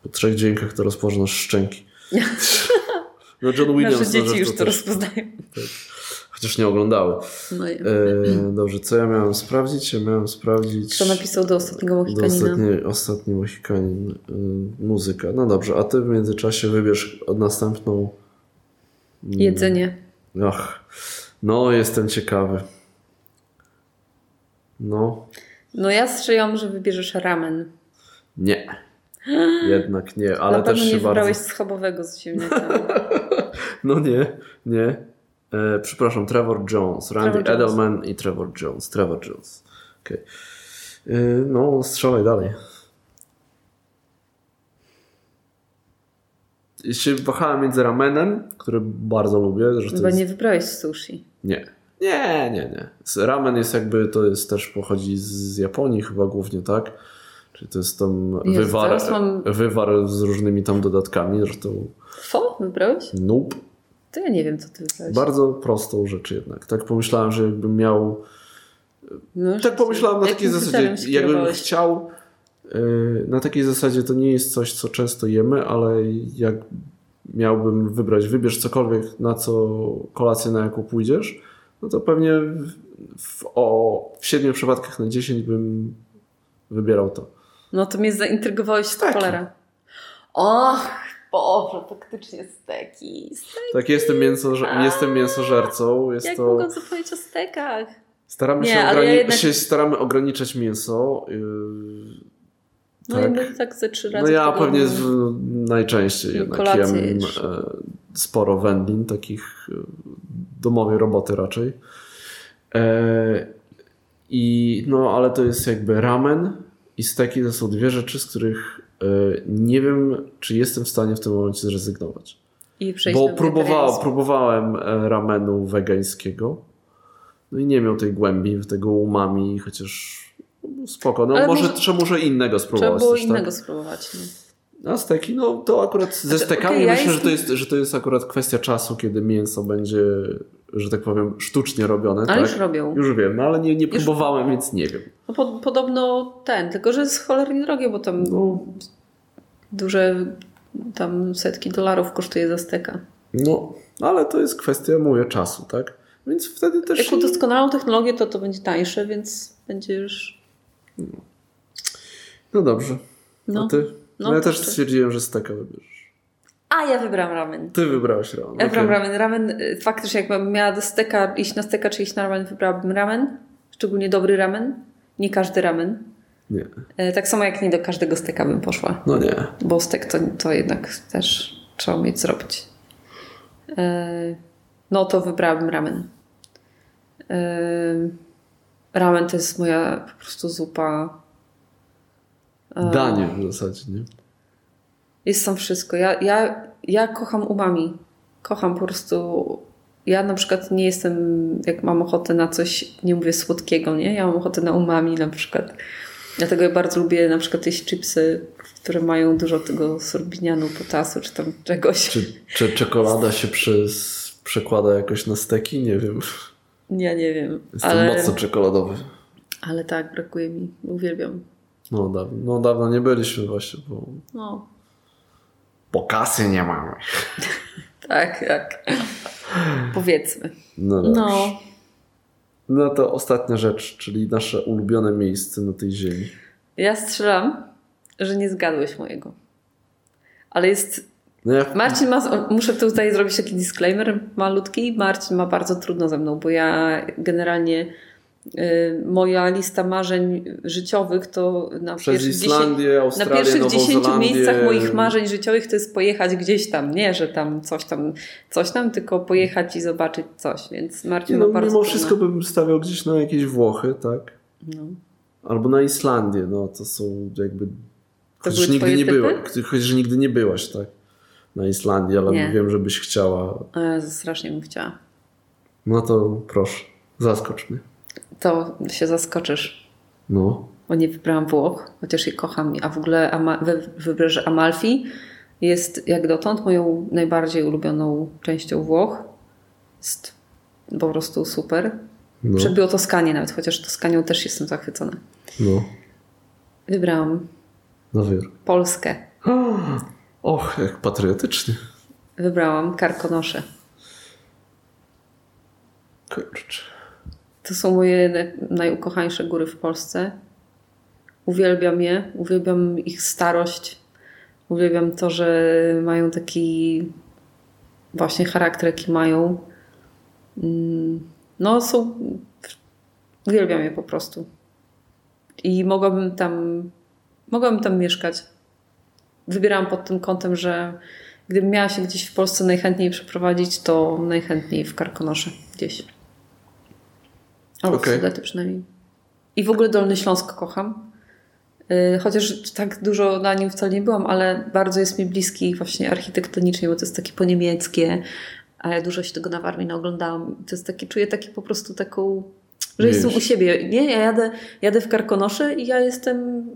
po trzech dźwiękach to rozpoznasz szczęki. No John Williams Nasze dzieci już to też, rozpoznają. Chociaż nie oglądały. No. E, dobrze, co ja miałem sprawdzić? Ja miałem sprawdzić Kto napisał do ostatniego do Mohikanina? ostatniej, ostatni Mohikanin y, muzyka. No dobrze, a ty w międzyczasie wybierz następną. Jedzenie. Ach, no jestem ciekawy. No, No ja strzeliłam, że wybierzesz ramen. nie. Jednak nie, ale Na pewno też nie się wybrałeś bardzo... schabowego z ziemniakami. No nie, nie. E, przepraszam, Trevor Jones, Randy Trevor Jones. Edelman i Trevor Jones. Trevor Jones. Okay. no, strzelaj dalej. I się wahałem między ramenem, który bardzo lubię. Że to Chyba jest... nie wybrałeś sushi. nie. Nie, nie, nie. Ramen jest jakby, to jest też pochodzi z Japonii chyba głównie, tak? Czyli to jest tam Jezu, wywar, mam- wywar z różnymi tam dodatkami. Zresztą Fo wybrałeś? nope. To ja nie wiem, co ty wybrałeś. Bardzo prostą rzecz jednak. Tak pomyślałem, że jakbym miał. No, Tak pomyślałem na takiej zasadzie. Jakbym chciał. yy, Na takiej zasadzie to nie jest coś, co często jemy, ale jak miałbym wybrać, wybierz cokolwiek, na co kolację, na jaką pójdziesz, no to pewnie w, o, w siedmiu przypadkach na 10 bym wybierał to. No to mnie zaintrygowałeś w Steki. cholera. O, Boże, faktycznie steki. steki. Tak, jestem, mięsożer, jestem mięsożercą. Jest Jak to... mogą zapomnieć o stekach? Staramy, Nie, się, ograni- ja jednak- się staramy ograniczać mięso. Yy, No tak. i my tak ze trzy razy No ja pewnie z, najczęściej jednak jem e, sporo wędlin, takich e, domowej roboty raczej. E, I no, ale to jest jakby ramen i steki to są dwie rzeczy, z których nie wiem, czy jestem w stanie w tym momencie zrezygnować. I Bo próbowałem e, ramenu wegańskiego. No i nie miał tej głębi, tego umami, chociaż no, spoko. No może, może- trzeba może innego Trzeba spróbować. było też, innego tak? spróbować. No. A steki, no to akurat ze Znaczy, stekami okej, ja myślę, że, to jest, że to jest akurat kwestia czasu, kiedy mięso będzie, że tak powiem, sztucznie robione. Ale tak? już robią. Już wiem, no ale nie, nie Już- próbowałem, więc nie wiem. No, po, podobno ten, tylko że jest cholernie drogie, bo tam No, duże tam setki dolarów kosztuje za steka. no, ale to jest kwestia, mówię, czasu, tak? Więc wtedy też... Jak udoskonalą technologię, to to będzie tańsze, więc będziesz... No dobrze. No. A ty? No, No, ja też ty. stwierdziłem, że steka wybierzesz. A ja wybrałam ramen. Ty wybrałeś ramen. Ja wybrałam okej. ramen. Ramen, y, faktycznie jakbym miała do steka, iść na steka czy iść na ramen, wybrałabym ramen. Szczególnie dobry ramen. Nie każdy ramen. Nie. E, Tak samo jak nie do każdego steka bym poszła. No nie. Bo stek to, to jednak też trzeba umieć zrobić. E, No to wybrałabym ramen. E, Ramen to jest moja po prostu zupa. Danie w zasadzie, nie? Jest tam wszystko. Ja, ja, ja kocham umami. Kocham po prostu. Ja na przykład nie jestem, jak mam ochotę na coś, nie mówię słodkiego, nie? Ja mam ochotę na umami na przykład. Dlatego ja bardzo lubię na przykład jeść chipsy, które mają dużo tego sorbinianu, potasu czy tam czegoś. Czy, czy czekolada się przez, przekłada jakoś na steki? Nie wiem. Ja nie wiem. Jestem Ale, mocno czekoladowy. ale tak, brakuje mi. Uwielbiam. No dawno, no dawno nie byliśmy właśnie, bo, No, bo kasy nie mamy. tak, tak. Powiedzmy. No, dobrze. No, no to ostatnia rzecz, czyli nasze ulubione miejsce na tej ziemi. ja strzelam, że nie zgadłeś mojego. Ale jest No ja, Marcin ma, muszę tutaj zrobić taki disclaimer malutki. Marcin ma bardzo trudno ze mną, bo ja generalnie moja lista marzeń życiowych to na przez pierwszych Islandię, 10, na pierwszych Nową 10 Zelandię. miejscach moich marzeń życiowych to jest pojechać gdzieś tam. Nie, że tam coś tam, coś tam, tylko pojechać i zobaczyć coś. Więc Marcin Nie, ma no, bardzo mimo trudno. wszystko bym stawiał gdzieś na jakieś Włochy, tak? No. Albo na Islandię, no to są jakby... To Chociaż nigdy nie typy? była, chociaż nigdy nie byłaś, tak? Na Islandii, ale Nie. wiem, żebyś chciała. Ja strasznie bym chciała. No to proszę, zaskocz mnie. To się zaskoczysz. No. bo nie wybrałam Włoch, chociaż je kocham. A w ogóle Ama- wy- wybrzeże Amalfi jest jak dotąd moją najbardziej ulubioną częścią Włoch. Jest po prostu super. No. Przebiło Toskanię nawet, chociaż Toskanią też jestem zachwycona. No. Wybrałam Nowy Jork. Polskę. Och, jak patriotycznie. Wybrałam Karkonosze. Kurczę. To są moje na- najukochańsze góry w Polsce. Uwielbiam je, uwielbiam ich starość. Uwielbiam to, że mają taki właśnie charakter, jaki mają. Mm, No, są. Uwielbiam je po prostu. I mogłabym tam, mogłabym tam mieszkać. Wybierałam pod tym kątem, że gdybym miała się gdzieś w Polsce najchętniej przeprowadzić, to najchętniej w Karkonosze gdzieś. Albo w Sudety przynajmniej. I w ogóle Dolny Śląsk kocham. Yy, Chociaż tak dużo na nim wcale nie byłam, ale bardzo jest mi bliski właśnie architektonicznie, bo to jest takie poniemieckie, a ja dużo się tego na Warmii naoglądałam. To jest takie, czuję takie po prostu taką, że jestem u siebie. Nie, ja jadę, jadę w Karkonosze i ja jestem,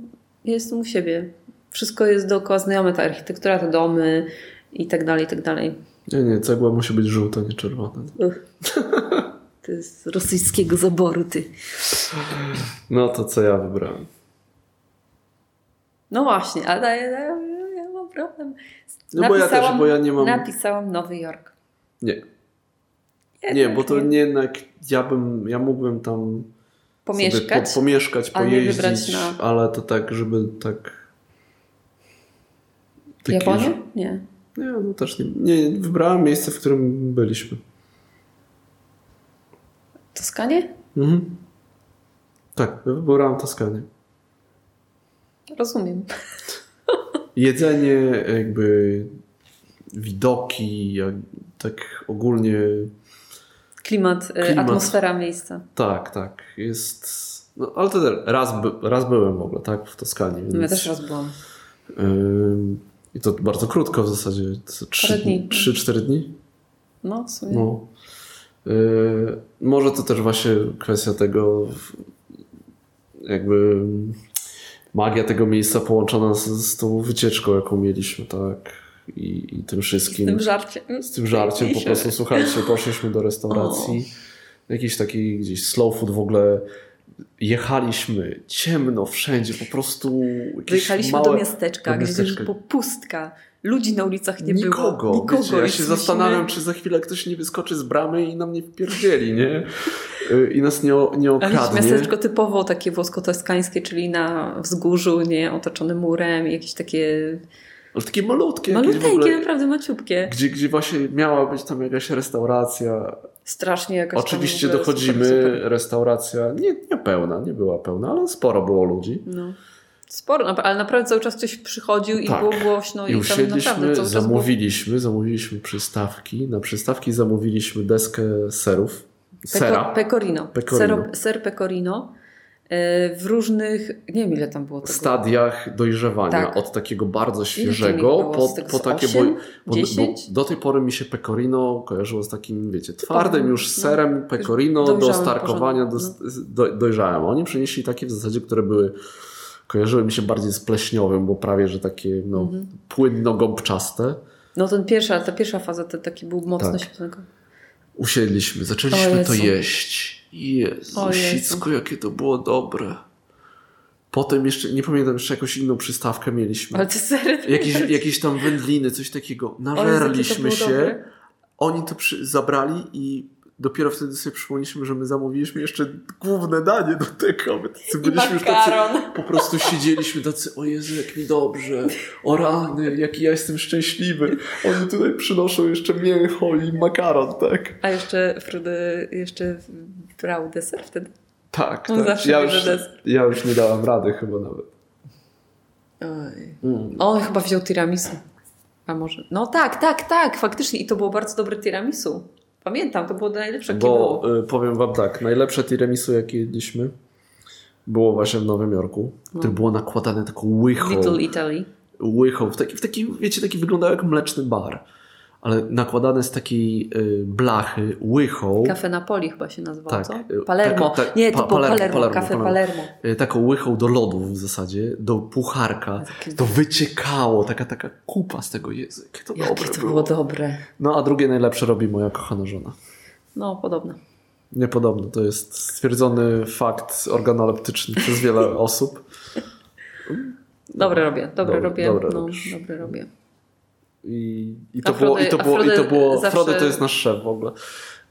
ja jestem u siebie. Wszystko jest dookoła znajome, ta architektura, te domy i tak dalej, i tak dalej. Nie, nie, cegła musi być żółta, nie czerwona. Jest z rosyjskiego zaboru, ty. No to co ja wybrałem? No właśnie, ale ja, ja, ja mam problem. No bo ja też, bo ja nie mam- Napisałam Nowy Jork. Nie. Nie, Jednak bo to nie jednak ja bym, ja mógłbym tam Pomieszkać. po, pomieszkać, a nie pojeździć, wybrać na- ale to tak, żeby tak... Japonię? Nie. Nie, no też nie. Nie, wybrałem miejsce, w którym byliśmy. Toskanie? Mhm. Tak, wybrałem Toskanię. Rozumiem. Jedzenie, jakby widoki, jak, tak ogólnie Klimat, e, Klimat. atmosfera miejsca. tak, tak, jest... No, ale to raz, raz byłem w ogóle, tak, w Toskanii. Więc, No ja też raz byłam. ym, I to bardzo krótko w zasadzie, co, trzy Parę dni. dni. 3-4 dni? No, w sumie. No. Yy, może to też właśnie kwestia tego, jakby magia tego miejsca połączona z, z tą wycieczką, jaką mieliśmy, tak? I, i tym Z wszystkim. tym żarciem. z tym żarciem po prostu, słuchajcie, poszliśmy do restauracji, jakiś taki gdzieś slow food w ogóle. Jechaliśmy ciemno wszędzie, po prostu jakieś Wyjechaliśmy małe, do miasteczka, do gdzie miasteczka. było pustka. Ludzi na ulicach nie Nikogo. było. Nikogo. Wiecie, ja się zastanawiam, czy za chwilę ktoś nie wyskoczy z bramy i nam nie wpierdzieli, nie? Y, I nas nie, nie Ale jest okradnie. miasteczko typowo takie włosko-toskańskie, czyli na wzgórzu, nie otoczone murem, jakieś takie Ale takie malutkie. ogóle, naprawdę maciupkie. gdzie, gdzie właśnie miała być tam jakaś restauracja. Strasznie jakaś Oczywiście dochodzimy, restauracja nie, nie pełna, nie była pełna, ale sporo było ludzi. No. Sporo, ale naprawdę cały czas ktoś przychodził i Tak. było głośno I i, tam naprawdę usiedliśmy, cały czas było... zamówiliśmy, zamówiliśmy przystawki. Na przystawki zamówiliśmy deskę serów. Sera. Pecorino. Pecorino. Sero, ser pecorino e, w różnych, nie wiem ile tam było tego. stadiach dojrzewania. Tak. Od takiego bardzo świeżego po, po takie. osiem? bo, bo, 10? bo do tej pory mi się pecorino kojarzyło z takim, wiecie, twardym no. już serem pecorino do starkowania, porządku, do, dojrzałem. Oni przynieśli takie w zasadzie, które były. Kojarzyły mi się bardziej z pleśniowym, bo prawie, że takie no, Mhm. płynno-gąbczaste. No ten pierwsza, ta pierwsza faza to taki był mocno Tak. świetnego. Usiedliśmy, zaczęliśmy to jeść. Jezu, O Jezu. sicko, jakie to było dobre. Potem jeszcze, nie pamiętam, jeszcze jakąś inną przystawkę mieliśmy. Ale to- Jakieś, jakieś tam wędliny, coś takiego. Nażerliśmy się. dobre. Oni to przy, zabrali i dopiero wtedy sobie przypomnieliśmy, że my zamówiliśmy jeszcze główne danie do tego. My tacy byliśmy już tacy, po prostu siedzieliśmy tacy, o Jezu, jak mi dobrze, o rany, jaki ja jestem szczęśliwy. Oni tutaj przynoszą jeszcze mięcho i makaron, tak? A jeszcze Frudy jeszcze brał deser wtedy? Tak, On tak. zawsze Ja już, deser. ja już nie dałam rady chyba nawet. Oj. Mm. On chyba wziął tiramisu. A może? No tak, tak, tak, faktycznie. I to było bardzo dobre tiramisu. Pamiętam, to było najlepsze, jakie. Bo y, powiem wam tak, najlepsze tiramisu jakie jedliśmy było właśnie w Nowym Jorku, które było nakładane taką łychą. No. Little Italy. łychą, w taki, w taki, wiecie, taki wyglądał jak mleczny bar, ale nakładane z takiej y, blachy łychą, Kafe Napoli chyba się nazywało, Tak, co? y, Palermo. tak, tak, Nie, to pa- Palermo, Palermo, Palermo, kafe Palermo. Palermo. y, taką łychą do lodów w zasadzie, do pucharka, Takie- to wyciekało, taka taka kupa z tego Jezu, jakie to Jakie to było. było dobre. No a drugie najlepsze robi moja kochana żona. No, podobne. Niepodobne, to jest stwierdzony fakt organoleptyczny przez wiele osób. Dobre robię, dobre Dobre- robię. dobre no, robisz. dobre robię. I, i, to, było, i to było, i to było, zawsze- Frody to jest nasz szef w ogóle.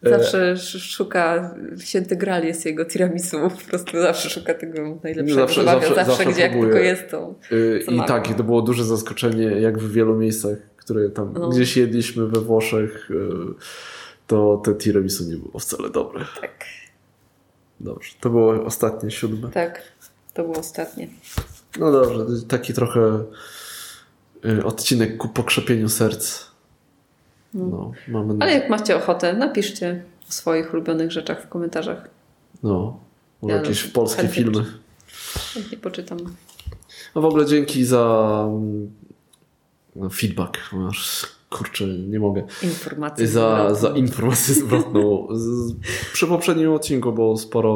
E, Zawsze sz- szuka, święty gral jest jego tiramisu, po prostu zawsze szuka tego najlepszego. Zawsze- Zawsze, zawsze- zawsze, gdzie jak tylko jest to. Y, I tak, i to było duże zaskoczenie, jak w wielu miejscach, które tam No. gdzieś jedliśmy we Włoszech, y, to te tiramisu nie było wcale dobre. Tak, Dobrze, to było ostatnie, siódme. tak. To było ostatnie. No dobrze, taki trochę odcinek ku pokrzepieniu serc. No, mamy... Ale jak macie ochotę, napiszcie o swoich ulubionych rzeczach w komentarzach. No, może Ja jakieś no, polskie chętnie filmy. Chętnie poczytam. No w ogóle dzięki za no, feedback. Kurczę, nie mogę. Informacje. Za, za informację zwrotną. Przy poprzednim odcinku było sporo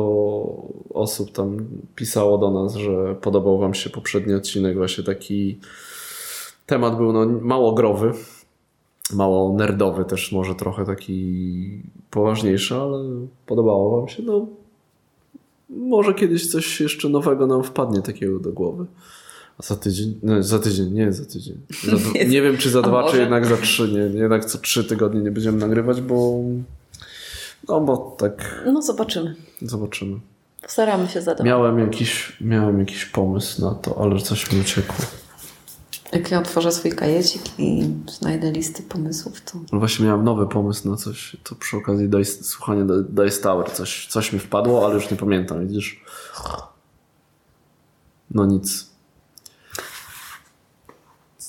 osób tam pisało do nas, że podobał wam się poprzedni odcinek. Właśnie taki temat był no, mało growy, mało nerdowy też może trochę taki poważniejszy, ale podobało wam się. No, może kiedyś coś jeszcze nowego nam wpadnie takiego do głowy. A za tydzień? No, za tydzień, nie za tydzień. Za, dwa- Nie. wiem, czy za dwa, czy może? jednak za trzy. Nie, jednak co trzy tygodnie nie będziemy nagrywać, bo. No bo tak No zobaczymy. zobaczymy. Postaramy się zadać. Miałem jakiś, miałem jakiś pomysł na to, ale coś mi uciekło. Jak ja otworzę swój kajecik i znajdę listy pomysłów, to No Właśnie miałem nowy pomysł na coś. To przy okazji Dice, słuchania Di- Dice Tower. Coś, coś mi wpadło, ale już nie pamiętam, widzisz? No nic.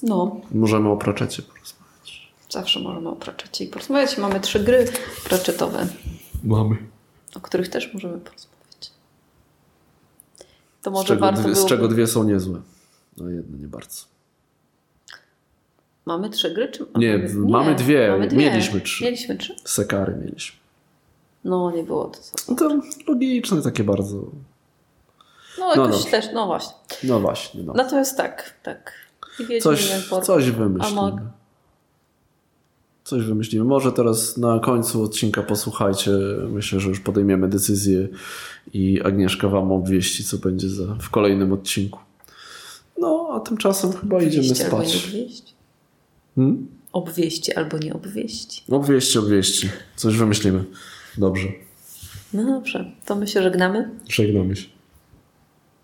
no, Możemy o Pratchecie porozmawiać. zawsze możemy o Pratchecie i porozmawiać. Mamy trzy gry Pratchetowe, Mamy. o których też możemy porozmawiać. To Z może czego, warto dwie, z czego dwie są niezłe. No jedno nie bardzo. Mamy trzy gry? Czy... Nie, mamy dwie. Mamy dwie. Mieliśmy trzy. Mieliśmy trzy? Sekary mieliśmy. No, nie było to. Co. No to logiczne takie bardzo. No, jakoś dobrze. też, no właśnie. No właśnie. No. Natomiast tak, tak. I Wiedźmin, Coś, coś Amok. wymyślimy. Coś wymyślimy. Może teraz na końcu odcinka posłuchajcie. Myślę, że już podejmiemy decyzję i Agnieszka wam obwieści, co będzie za, w kolejnym odcinku. No, a tymczasem chyba idziemy nie spać. Obwieści. Hmm? Obwieści albo nie obwieści. Obwieści, obwieści. Coś wymyślimy. Dobrze. No dobrze, to my się żegnamy. Żegnamy się.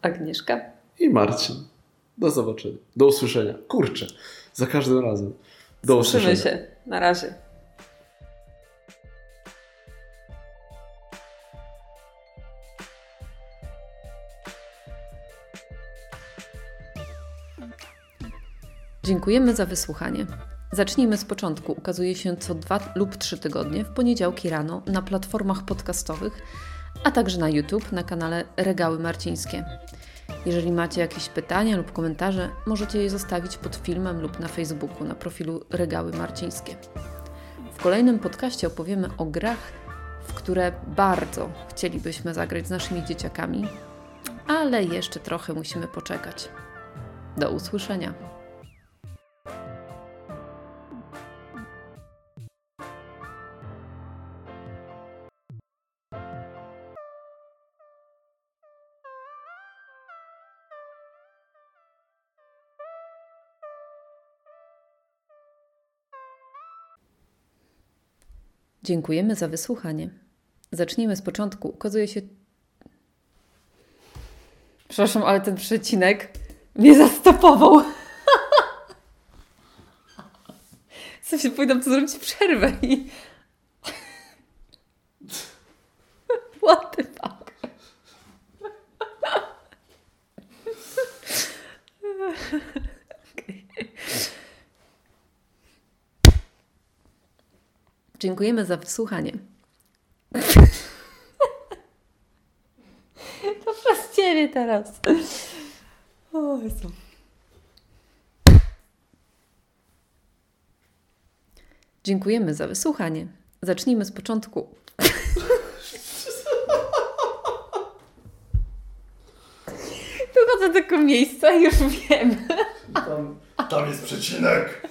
Agnieszka. I Marcin. Do zobaczenia. Do usłyszenia. Kurczę. Za każdym razem. Do Słyszymy usłyszenia. się. Na razie. Dziękujemy za wysłuchanie. Zacznijmy z początku. Ukazuje się co dwa lub trzy tygodnie w poniedziałki rano na platformach podcastowych, a także na YouTube na kanale Regały Marcińskie. Jeżeli macie jakieś pytania lub komentarze, możecie je zostawić pod filmem lub na Facebooku na profilu Regały Marcińskie. W kolejnym podcaście opowiemy o grach, w które bardzo chcielibyśmy zagrać z naszymi dzieciakami, ale jeszcze trochę musimy poczekać. Do usłyszenia. Dziękujemy za wysłuchanie. Zacznijmy z początku. Ukazuje się. Przepraszam, ale ten przecinek mnie zastopował. Co się powinnam tu zrobić przerwę i. What the fuck? Okay. Dziękujemy za wysłuchanie. To przez Ciebie teraz. O Jezu. Dziękujemy za wysłuchanie. Zacznijmy z początku. Dochodzę do tego miejsca i już wiem. Tam, tam jest przecinek.